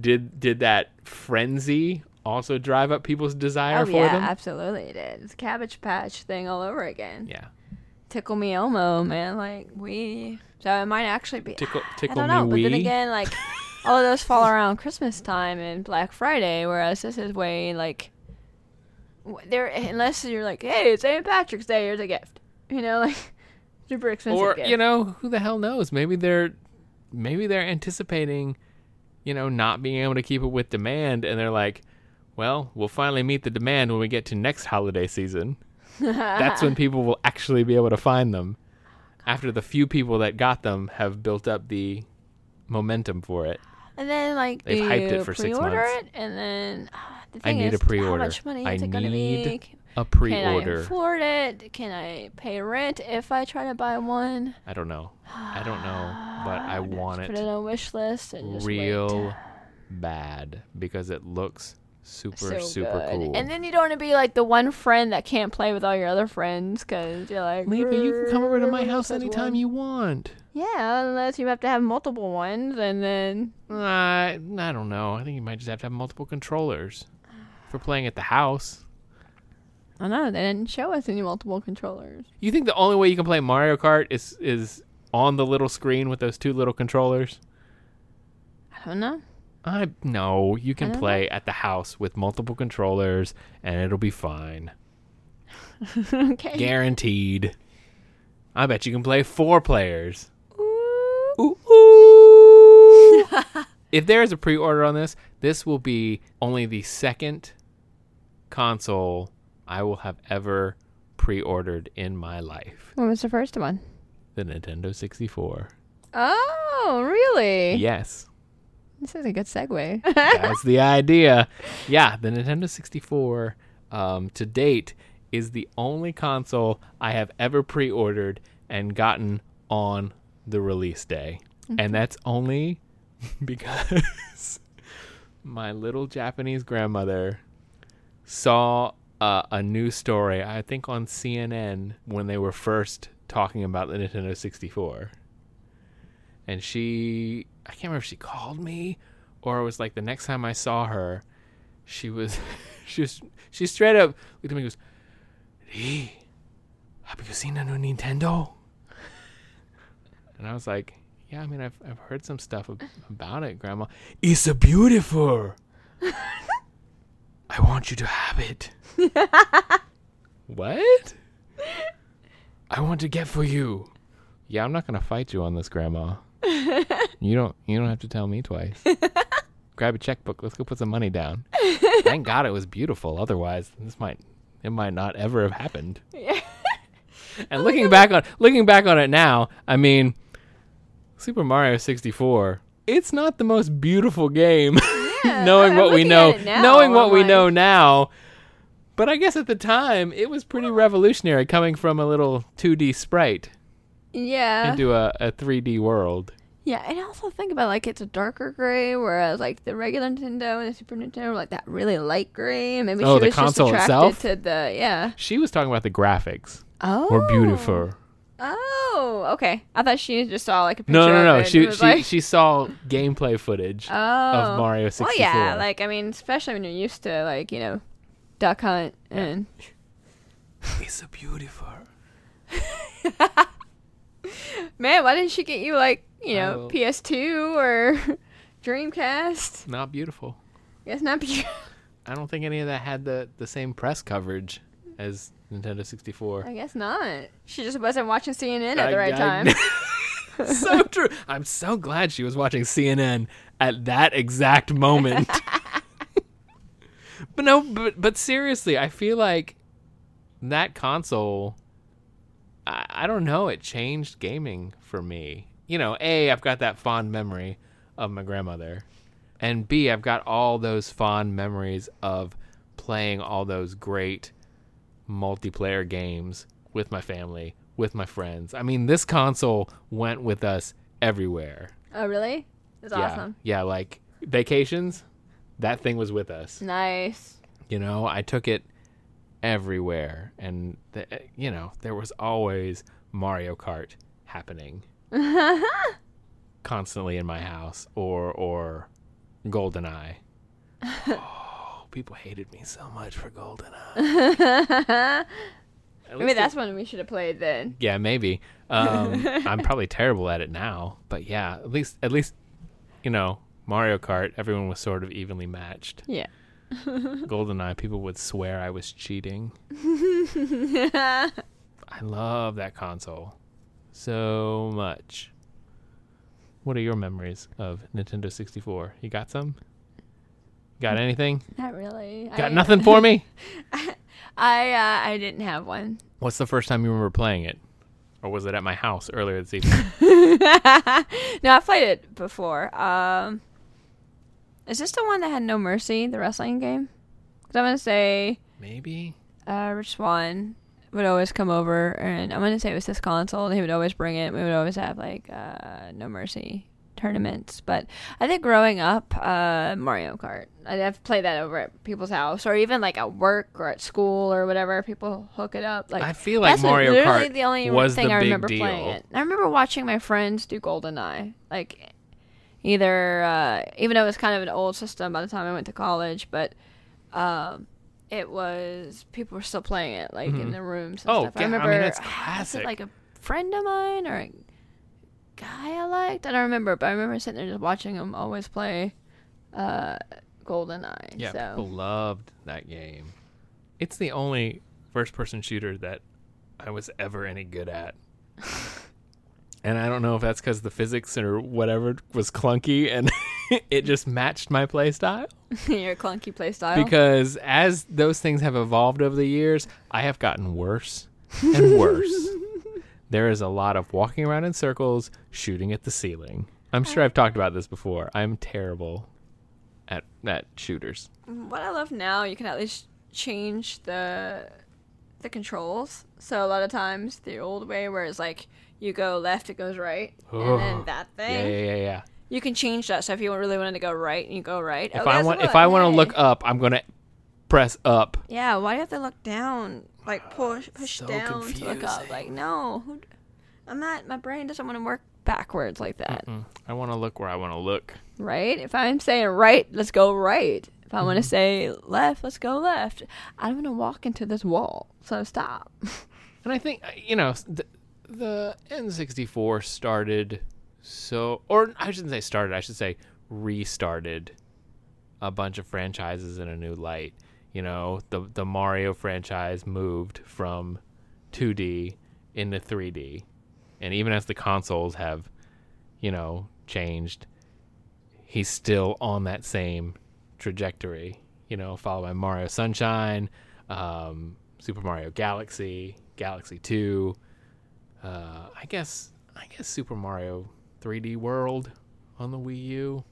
did did that frenzy also drive up people's desire Oh for yeah, them? absolutely it did. It's Cabbage Patch thing all over again. Yeah. Tickle me Elmo, man. Like we. So it might actually be. Tickle, I tickle don't know, me but then again, like all of those fall around Christmas time and Black Friday, whereas this is way like there unless you're like, hey, it's St. Patrick's Day, here's a gift, you know, like super expensive or gift. you know who the hell knows maybe they're maybe they're anticipating you know not being able to keep it with demand and they're like Well, we'll finally meet the demand when we get to next holiday season. That's when people will actually be able to find them. After the few people that got them have built up the momentum for it. And then like They've hyped it for six pre-order months. it, and then ah, the I thing need is, a pre-order. How much money I is it gonna need be? A Can I afford it? Can I pay rent if I try to buy one? I don't know. I don't know, but I Just want Put it it on a wish list and just wait. real bad because it looks super So super good. cool. And then you don't want to be like the one friend that can't play with all your other friends because you're like, Leva, you can come over to my house anytime one." you want. Yeah, unless you have to have multiple ones, and then Uh, I don't know. I think you might just have to have multiple controllers for playing at the house. I don't know they didn't show us any multiple controllers. You think the only way you can play Mario Kart is is on the little screen with those two little controllers? I don't know. I no, you can play at the house with multiple controllers and it'll be fine. okay. Guaranteed. I bet you can play four players. Ooh. Ooh, ooh. if there is a pre-order on this, this will be only the second console I will have ever pre-ordered in my life. What was the first one? The Nintendo 64. Oh, really? Yes. This is a good segue. That's the idea. Yeah, the Nintendo 64 um, to date is the only console I have ever pre ordered and gotten on the release day. And that's only because my little Japanese grandmother saw uh, a news story, I think on CNN, when they were first talking about the Nintendo 64 and she I can't remember if she called me or it was like the next time I saw her, she was she was she straight up looked at me and goes, Hey, have you seen a new Nintendo? And I was like, Yeah, I mean I've I've heard some stuff ab- about it, Grandma. It's a beautiful. I want you to have it. what? I want to get for you. Yeah, I'm not gonna fight you on this, Grandma. You don't you don't have to tell me twice. Grab a checkbook. Let's go put some money down. Thank God it was beautiful. Otherwise, this might it might not ever have happened. Yeah. And looking back on looking back on it now, I mean, Super Mario 64. It's not the most beautiful game. knowing I'm what we know, now, knowing what I'm we like- know now. But I guess at the time it was pretty revolutionary coming from a little 2D sprite yeah. into a, a 3D world. Yeah, and also think about like it's a darker gray, whereas like the regular Nintendo and the Super Nintendo were like that really light gray. And maybe Oh, she the was console just attracted itself? to the yeah. She was talking about the graphics Oh, were beautiful. Oh, okay. I thought she just saw like a picture. No, no, no. She she like, she saw gameplay footage oh. of Mario 64. Well, yeah, like I mean, especially when you're used to like you know, Duck Hunt and it's so beautiful. man, why didn't she get you like you know will- PS2 or Dreamcast? Not beautiful. Yes, not beautiful. I don't think any of that had the the same press coverage as Nintendo 64. I guess not. She just wasn't watching CNN at I- the right I- time. so true. I'm so glad she was watching CNN at that exact moment. but no, but but seriously, I feel like that console. I, I don't know. It changed gaming for me. You know, a I've got that fond memory of my grandmother, and b I've got all those fond memories of playing all those great multiplayer games with my family, with my friends. I mean, this console went with us everywhere. oh, really? That's yeah. awesome. Yeah, like vacations, that thing was with us. Nice. You know, I took it everywhere and the, you know, there was always Mario Kart happening constantly in my house or or GoldenEye. oh, people hated me so much for GoldenEye. At Maybe least it- that's one we should have played then. Yeah, maybe. Um, I'm probably terrible at it now, but yeah, at least at least you know Mario Kart. Everyone was sort of evenly matched. Yeah. GoldenEye, people would swear I was cheating. I love that console so much. What are your memories of Nintendo 64? You got some? Got anything? Not really. Got I, nothing for me? I uh, I didn't have one. What's the first time you remember playing it? Or was it at my house earlier this evening? no, I played it before. Um, is this the one that had No Mercy, the wrestling game? Because I'm gonna say Maybe. uh, Rich Swann would always come over, and I'm gonna say it was this console, and he would always bring it. We would always have like uh, No Mercy tournaments. But I think growing up, uh, Mario Kart. I'd have played that over at people's house, or even like at work or at school or whatever. People hook it up. Like I feel like that's Mario literally Kart the only was thing the I remember deal. playing it. I remember watching my friends do GoldenEye, like either uh, even though it was kind of an old system by the time I went to college, but um, it was people were still playing it like in Mhm. the rooms. And Oh, stuff. yeah, I I mean, remember that's was it, classic. like a friend of mine or a guy I liked. I don't remember, but I remember sitting there just watching him always play uh, GoldenEye. Yeah, so. people loved that game. It's the only first person shooter that I was ever any good at. and I don't know if that's because the physics or whatever was clunky and it just matched my play style. your clunky play style. Because as those things have evolved over the years, I have gotten worse and worse. there is a lot of walking around in circles, shooting at the ceiling. I'm sure I've talked about this before. I'm terrible at at shooters. what I love now, you can at least change the the controls. So a lot of times the old way, where it's like you go left, it goes right, and Oh, then that thing, yeah, yeah, yeah. you can change that. So if you really wanted to go right, you go right. If Oh, I want if I want to look up, I'm going to press up. yeah, why do you have to look down? Like push push So down to look up. Like no, I'm not. My brain doesn't want to work backwards like that. Mm, I want to look where I want to look. Right? If I'm saying right, let's go right. If I want Mm-hmm. to say left, let's go left. I don't want to walk into this wall, so stop. And I think uh, you know the, the N64 started so, or I shouldn't say started. I should say restarted a bunch of franchises in a new light. You know, the the Mario franchise moved from 2D into 3D, and even as the consoles have, you know, changed, he's still on that same trajectory. You know, followed by Mario Sunshine, um, Super Mario Galaxy, Galaxy Two. Uh, I guess I guess Super Mario 3D World on the Wii U.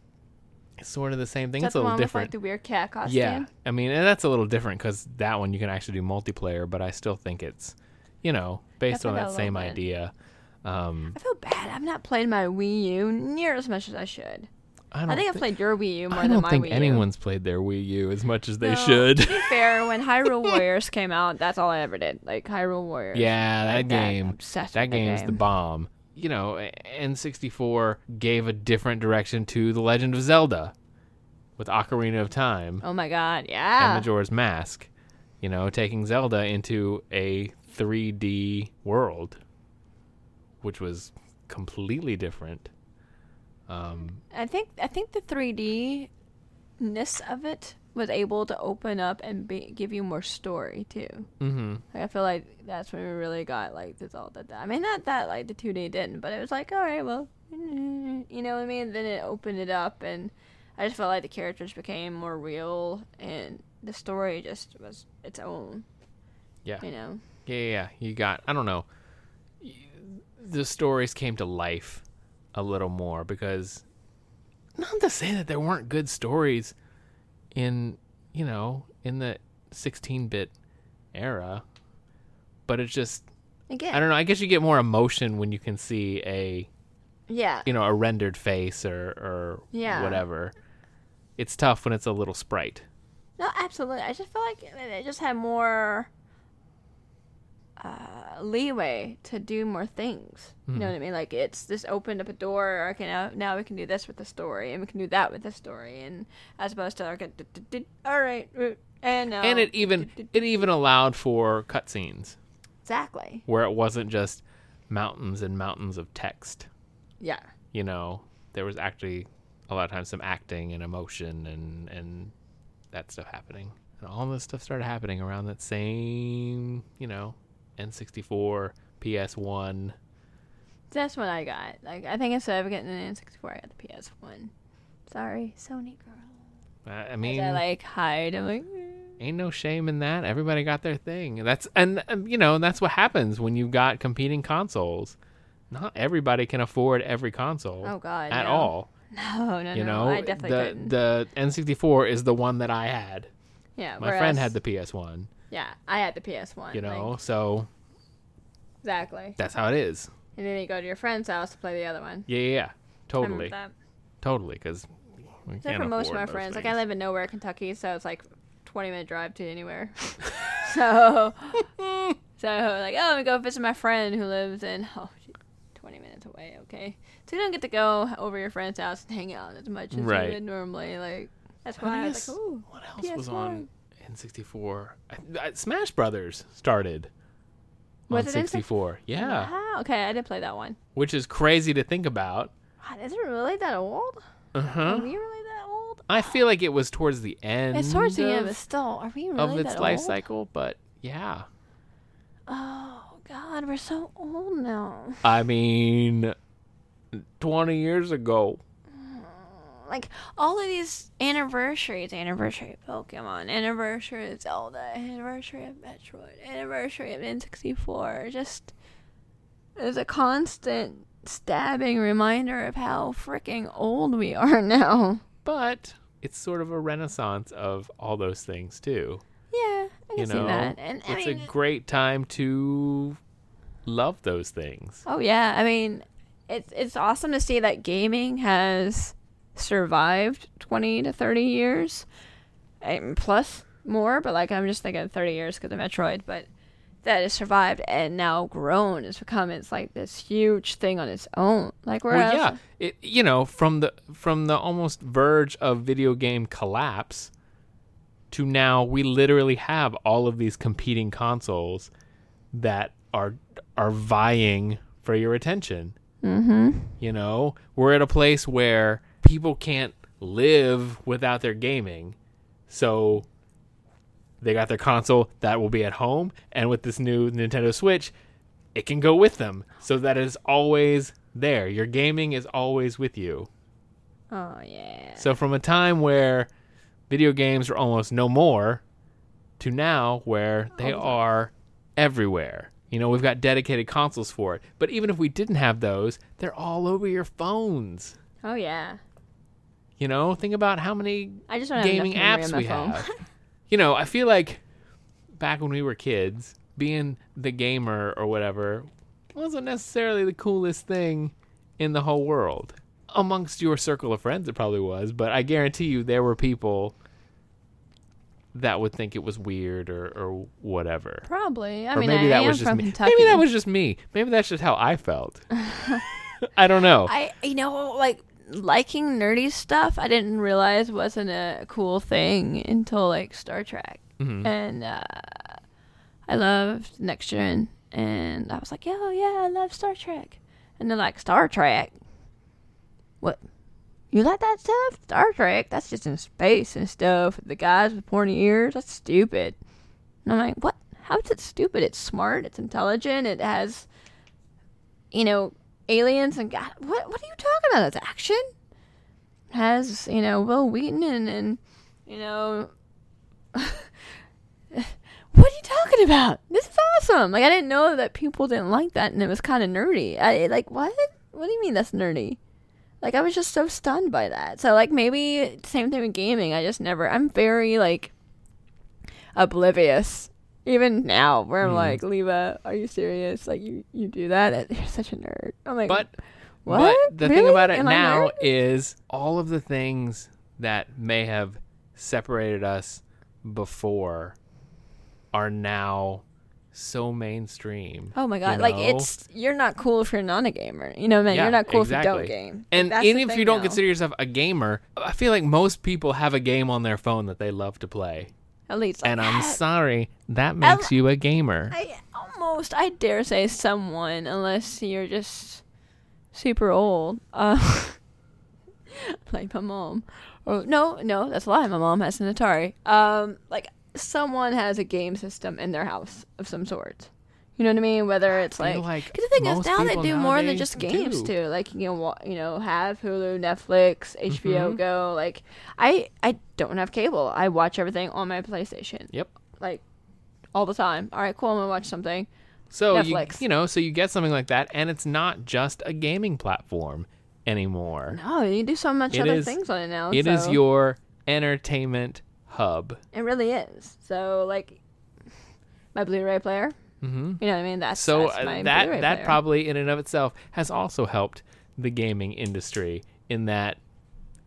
It's sort of the same thing. It's a little one with, different. like the weird cat costume? Yeah, I mean, and that's a little different because that one you can actually do multiplayer, but I still think it's, you know, based on that same idea. Um, I feel bad. I've not played my Wii U near as much as I should. I, don't I think I've played your Wii U more I than don't think anyone's played their Wii U as much as they No, should. To be fair, when Hyrule Warriors came out, that's all I ever did. Like Hyrule Warriors. yeah, that Like game, that with game's the game. bomb. You know, N64 gave a different direction to The Legend of Zelda with Ocarina of Time. Oh my god, yeah. and Majora's Mask, you know, taking Zelda into a 3D world, which was completely different. Um, I think I think the 3D ness of it was able to open up and be, give you more story too. hmm Like I feel like that's when we really got like this the Zelda. I mean, not that like the 2D didn't, but it was like, all right, well, you know what I mean. Then it opened it up, and I just felt like the characters became more real, and the story just was its own. Yeah. You know. Yeah, yeah, yeah. You got, I don't know. The stories came to life a little more because, not to say that there weren't good stories in, you know, in the 16 bit era, but it's just, Again. I don't know. I guess you get more emotion when you can see a Yeah. you know a rendered face or or Yeah. whatever. It's tough when it's a little sprite. No, absolutely. I just feel like it just had more uh, leeway to do more things. You know Mhm. what I mean? Like it's this opened up a door. Okay, now now we can do this with the story, and we can do that with the story, and as opposed to okay, all right, and now and it even it even allowed for cutscenes exactly where it wasn't just mountains and mountains of text. yeah. You know, there was actually a lot of times some acting and emotion and and that stuff happening. And all this stuff started happening around that same, you know, N64, PS1. That's what I got. Like I think instead of getting an N64, I got the PS1. Sorry, Sony girl. I I mean, I like hide. I'm like, eh. ain't no shame in that. Everybody got their thing. That's and um, you know that's what happens when you've got competing consoles. Not everybody can afford every console oh god, at no. all. No, no, You no. know, I definitely the couldn't. the N64 is the one that I had. yeah, My friend had the PS1. Yeah, I had the PS One. You know, like, so exactly. that's how it is. And then you go to your friend's house to play the other one. Yeah, yeah, yeah. Totally, that. totally. Because Except for most of my friends. Like I live in nowhere, Kentucky, so it's like twenty minute drive to anywhere. so, so like, oh, we go visit my friend who lives in oh, gee, twenty minutes away. Okay, so you don't get to go over your friend's house and hang out as much as Right. you would normally. Like that's What why I was like, ooh, What else was PS1. on N64? I, I, Smash Brothers started on Was it in 64. Yeah, wow. Okay, I did play that one. which is crazy to think about. God, is it really that old? Uh huh. Are we really that old? I feel like it was towards the end. It's towards the end, of, but still, are we really of its that life old? cycle, but yeah. Oh God, we're so old now. I mean, 20 years ago. Like all of these anniversaries, anniversary of Pokemon, anniversary of Zelda, anniversary of Metroid, anniversary of N64, just is a constant stabbing reminder of how freaking old we are now. But it's sort of a renaissance of all those things, too. Yeah, I can You see know, that. And I it's mean, a great time to love those things. oh yeah, I mean, it's it's awesome to see that gaming has survived 20 to 30 years and plus more but like i'm just thinking 30 years because of metroid but that has survived and now grown has become it's like this huge thing on its own. Like whereas Well, yeah, it you know from the from the almost verge of video game collapse to now we literally have all of these competing consoles that are are vying for your attention. mm-hmm. You know, we're at a place where people can't live without their gaming, so they got their console that will be at home, and with this new Nintendo Switch, it can go with them, so that is always there. Your gaming is always with you. oh yeah So from a time where video games are almost no more to now where they are everywhere. You know, we've got dedicated consoles for it. But even if we didn't have those, they're all over your phones. oh yeah You know, think about how many i just don't gaming enough apps we have. you know, I feel like back when we were kids, being the gamer or whatever wasn't necessarily the coolest thing in the whole world. Amongst your circle of friends, it probably was, but I guarantee you there were people that would think it was weird or, or whatever. probably i or mean maybe I that am was just from me. kentucky Maybe that was just me. Maybe that's just how I felt. I don't know. I you know like liking nerdy stuff I didn't realize wasn't a cool thing until like Star Trek. Mhm. and uh, I loved Next Gen and I was like yeah yeah I love Star Trek. And they're like Star Trek? What? You like that stuff? Star Trek? That's just in space and stuff. The guys with pointy ears? That's stupid. And I'm like what? How is it stupid? It's smart. It's intelligent. It has you know, aliens and God, what what are you talking about? It's action. Has you know Wil Wheaton and and you know, what are you talking about? This is awesome. Like I didn't know that people didn't like that, and it was kind of nerdy. I like what? What do you mean that's nerdy? Like I was just so stunned by that. So like maybe same thing with gaming. I just never. I'm very like oblivious even now where i'm Mhm. like leva are you serious? Like you you do that? You're such a nerd. I'm like But what? But the thing about it Am now is all of the things that may have separated us before are now so mainstream. oh my god you like it's you're not cool if you're not a gamer. You know man Yeah, you're not cool if you don't game. And That's even if you don't now. consider yourself a gamer, I feel like most people have a game on their phone that they love to play. At least like, And I'm sorry, that makes you a gamer. I almost I dare say someone unless you're just super old. Uh like my mom. Or no, no, that's a lie. My mom has an Atari. Um like someone has a game system in their house of some sort. You know what I mean? Whether it's like, like because the thing is now they do more than just games do. too. Like you know, you know, have Hulu, Netflix, HBO Mhm. Go. Like I, I don't have cable. I watch everything on my PlayStation. Yep. Like all the time. All right, cool. I'm gonna watch something. So you, Netflix. you know, so you get something like that, and it's not just a gaming platform anymore. No, you do so much It other is- things on it now. It is so- your entertainment hub. It really is. So like, my Blu-ray player. Hmm You know what I mean? That's So that's uh, that that player. probably in and of itself has also helped the gaming industry in that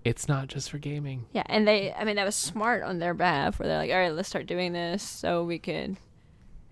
it's not just for gaming. Yeah, and they, I mean, that was smart on their behalf, where they're like, all right, let's start doing this so we could,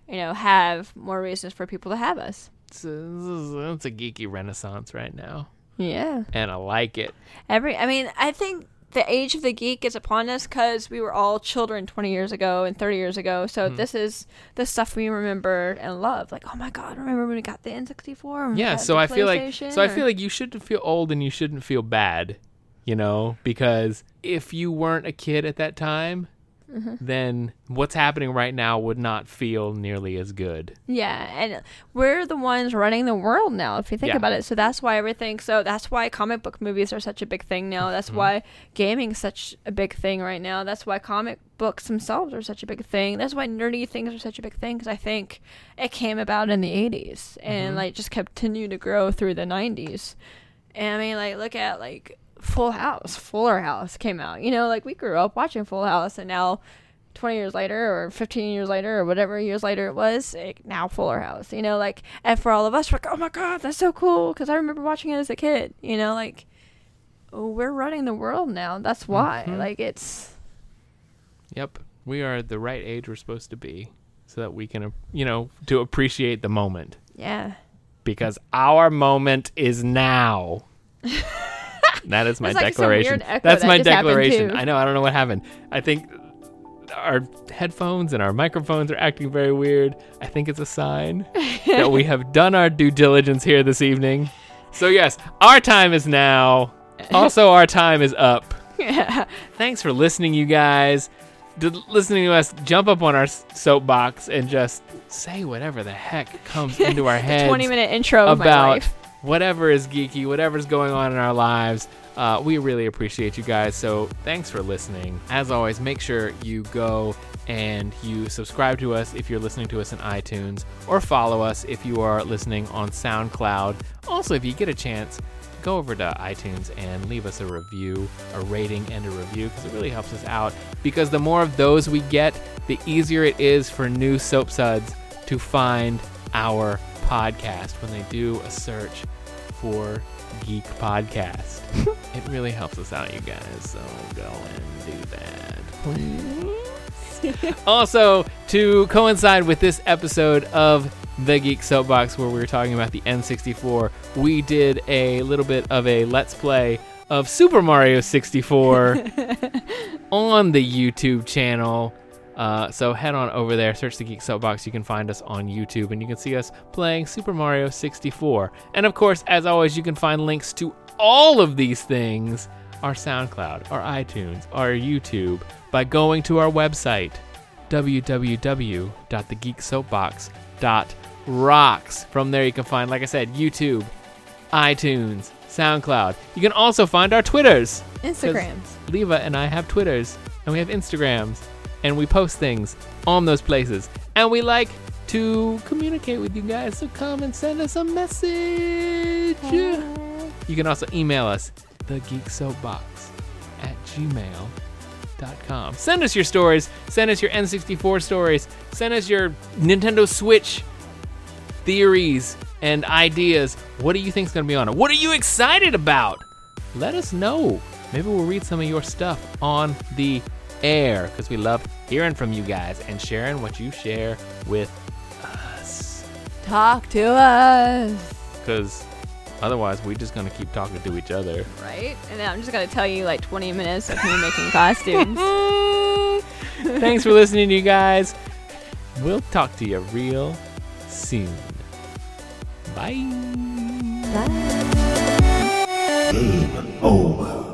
you know, have more reasons for people to have us. It's a, it's a geeky renaissance right now, Yeah. and I like it. Every, I mean, I think the age of the geek is upon us because we were all children 20 years ago and 30 years ago. So mm-hmm. this is the stuff we remember and love. Like, oh my God, remember when we got the N64? Yeah, so I feel like so I feel like you shouldn't feel old and you shouldn't feel bad, you know, because if you weren't a kid at that time, Mm-hmm. then what's happening right now would not feel nearly as good. Yeah, and we're the ones running the world now, if you think Yeah. about it. So that's why everything. So that's why comic book movies are such a big thing now. That's Mm-hmm. why gaming's such a big thing right now. That's why comic books themselves are such a big thing. That's why nerdy things are such a big thing because I think it came about in the '80s and Mm-hmm. like just continued to grow through the '90s. And I mean, like, look at like Full House, Fuller House came out. You know, like we grew up watching Full House, and now 20 years later or 15 years later or whatever years later it was it, now fuller house. You know like and for all of us we're like oh my god that's so cool because i remember watching it as a kid. You know like we're running the world now. That's why. Mhm. like it's Yep, we are the right age we're supposed to be, so that we can, you know, to appreciate the moment. Yeah. Because our moment is now. that is my like, declaration. That's that my declaration. I know. I don't know what happened. I think our headphones and our microphones are acting very weird. I think it's a sign that we have done our due diligence here this evening. So yes, our time is now. Also, our time is up. yeah Thanks for listening, you guys. D- listening to us jump up on our soapbox and just say whatever the heck comes into our heads 20 minute intro of my about life whatever is geeky, whatever's going on in our lives. Uh, we really appreciate you guys. So thanks for listening. As always, make sure you go and you subscribe to us if you're listening to us in iTunes, or follow us if you are listening on SoundCloud. Also, if you get a chance, go over to iTunes and leave us a review, a rating, and a review because it really helps us out. Because the more of those we get, the easier it is for new soap suds to find our podcast when they do a search for Geek Podcast. it really helps us out, you guys. So go and do that, please. also, to coincide with this episode of the Geek Soapbox, where we were talking about the N64, we did a little bit of a Let's Play of Super Mario 64 on the YouTube channel. Uh, so head on over there, search the Geek Soapbox. You can find us on YouTube, and you can see us playing Super Mario 64. And of course, as always, you can find links to all of these things, our SoundCloud, our iTunes, our YouTube, by going to our website, www.thegeeksoapbox.rocks. From there, you can find, like I said, YouTube, iTunes, SoundCloud. You can also find our Twitters. instagrams Leva and I have Twitters and we have Instagrams and we post things on those places. And we like to communicate with you guys, so come and send us a message. You can also email us, thegeeksoapbox at gmail.com. Send us your stories. Send us your N64 stories. Send us your Nintendo Switch theories and ideas. What do you think's going to be on it? What are you excited about? Let us know. Maybe we'll read some of your stuff on the air because we love hearing from you guys and sharing what you share with us. talk to us Because otherwise, we're just going to keep talking to each other. right and then i'm just gonna tell you like 20 minutes of me making costumes Thanks for listening, you guys. We'll talk to you real soon. Bye. Bye. Game over.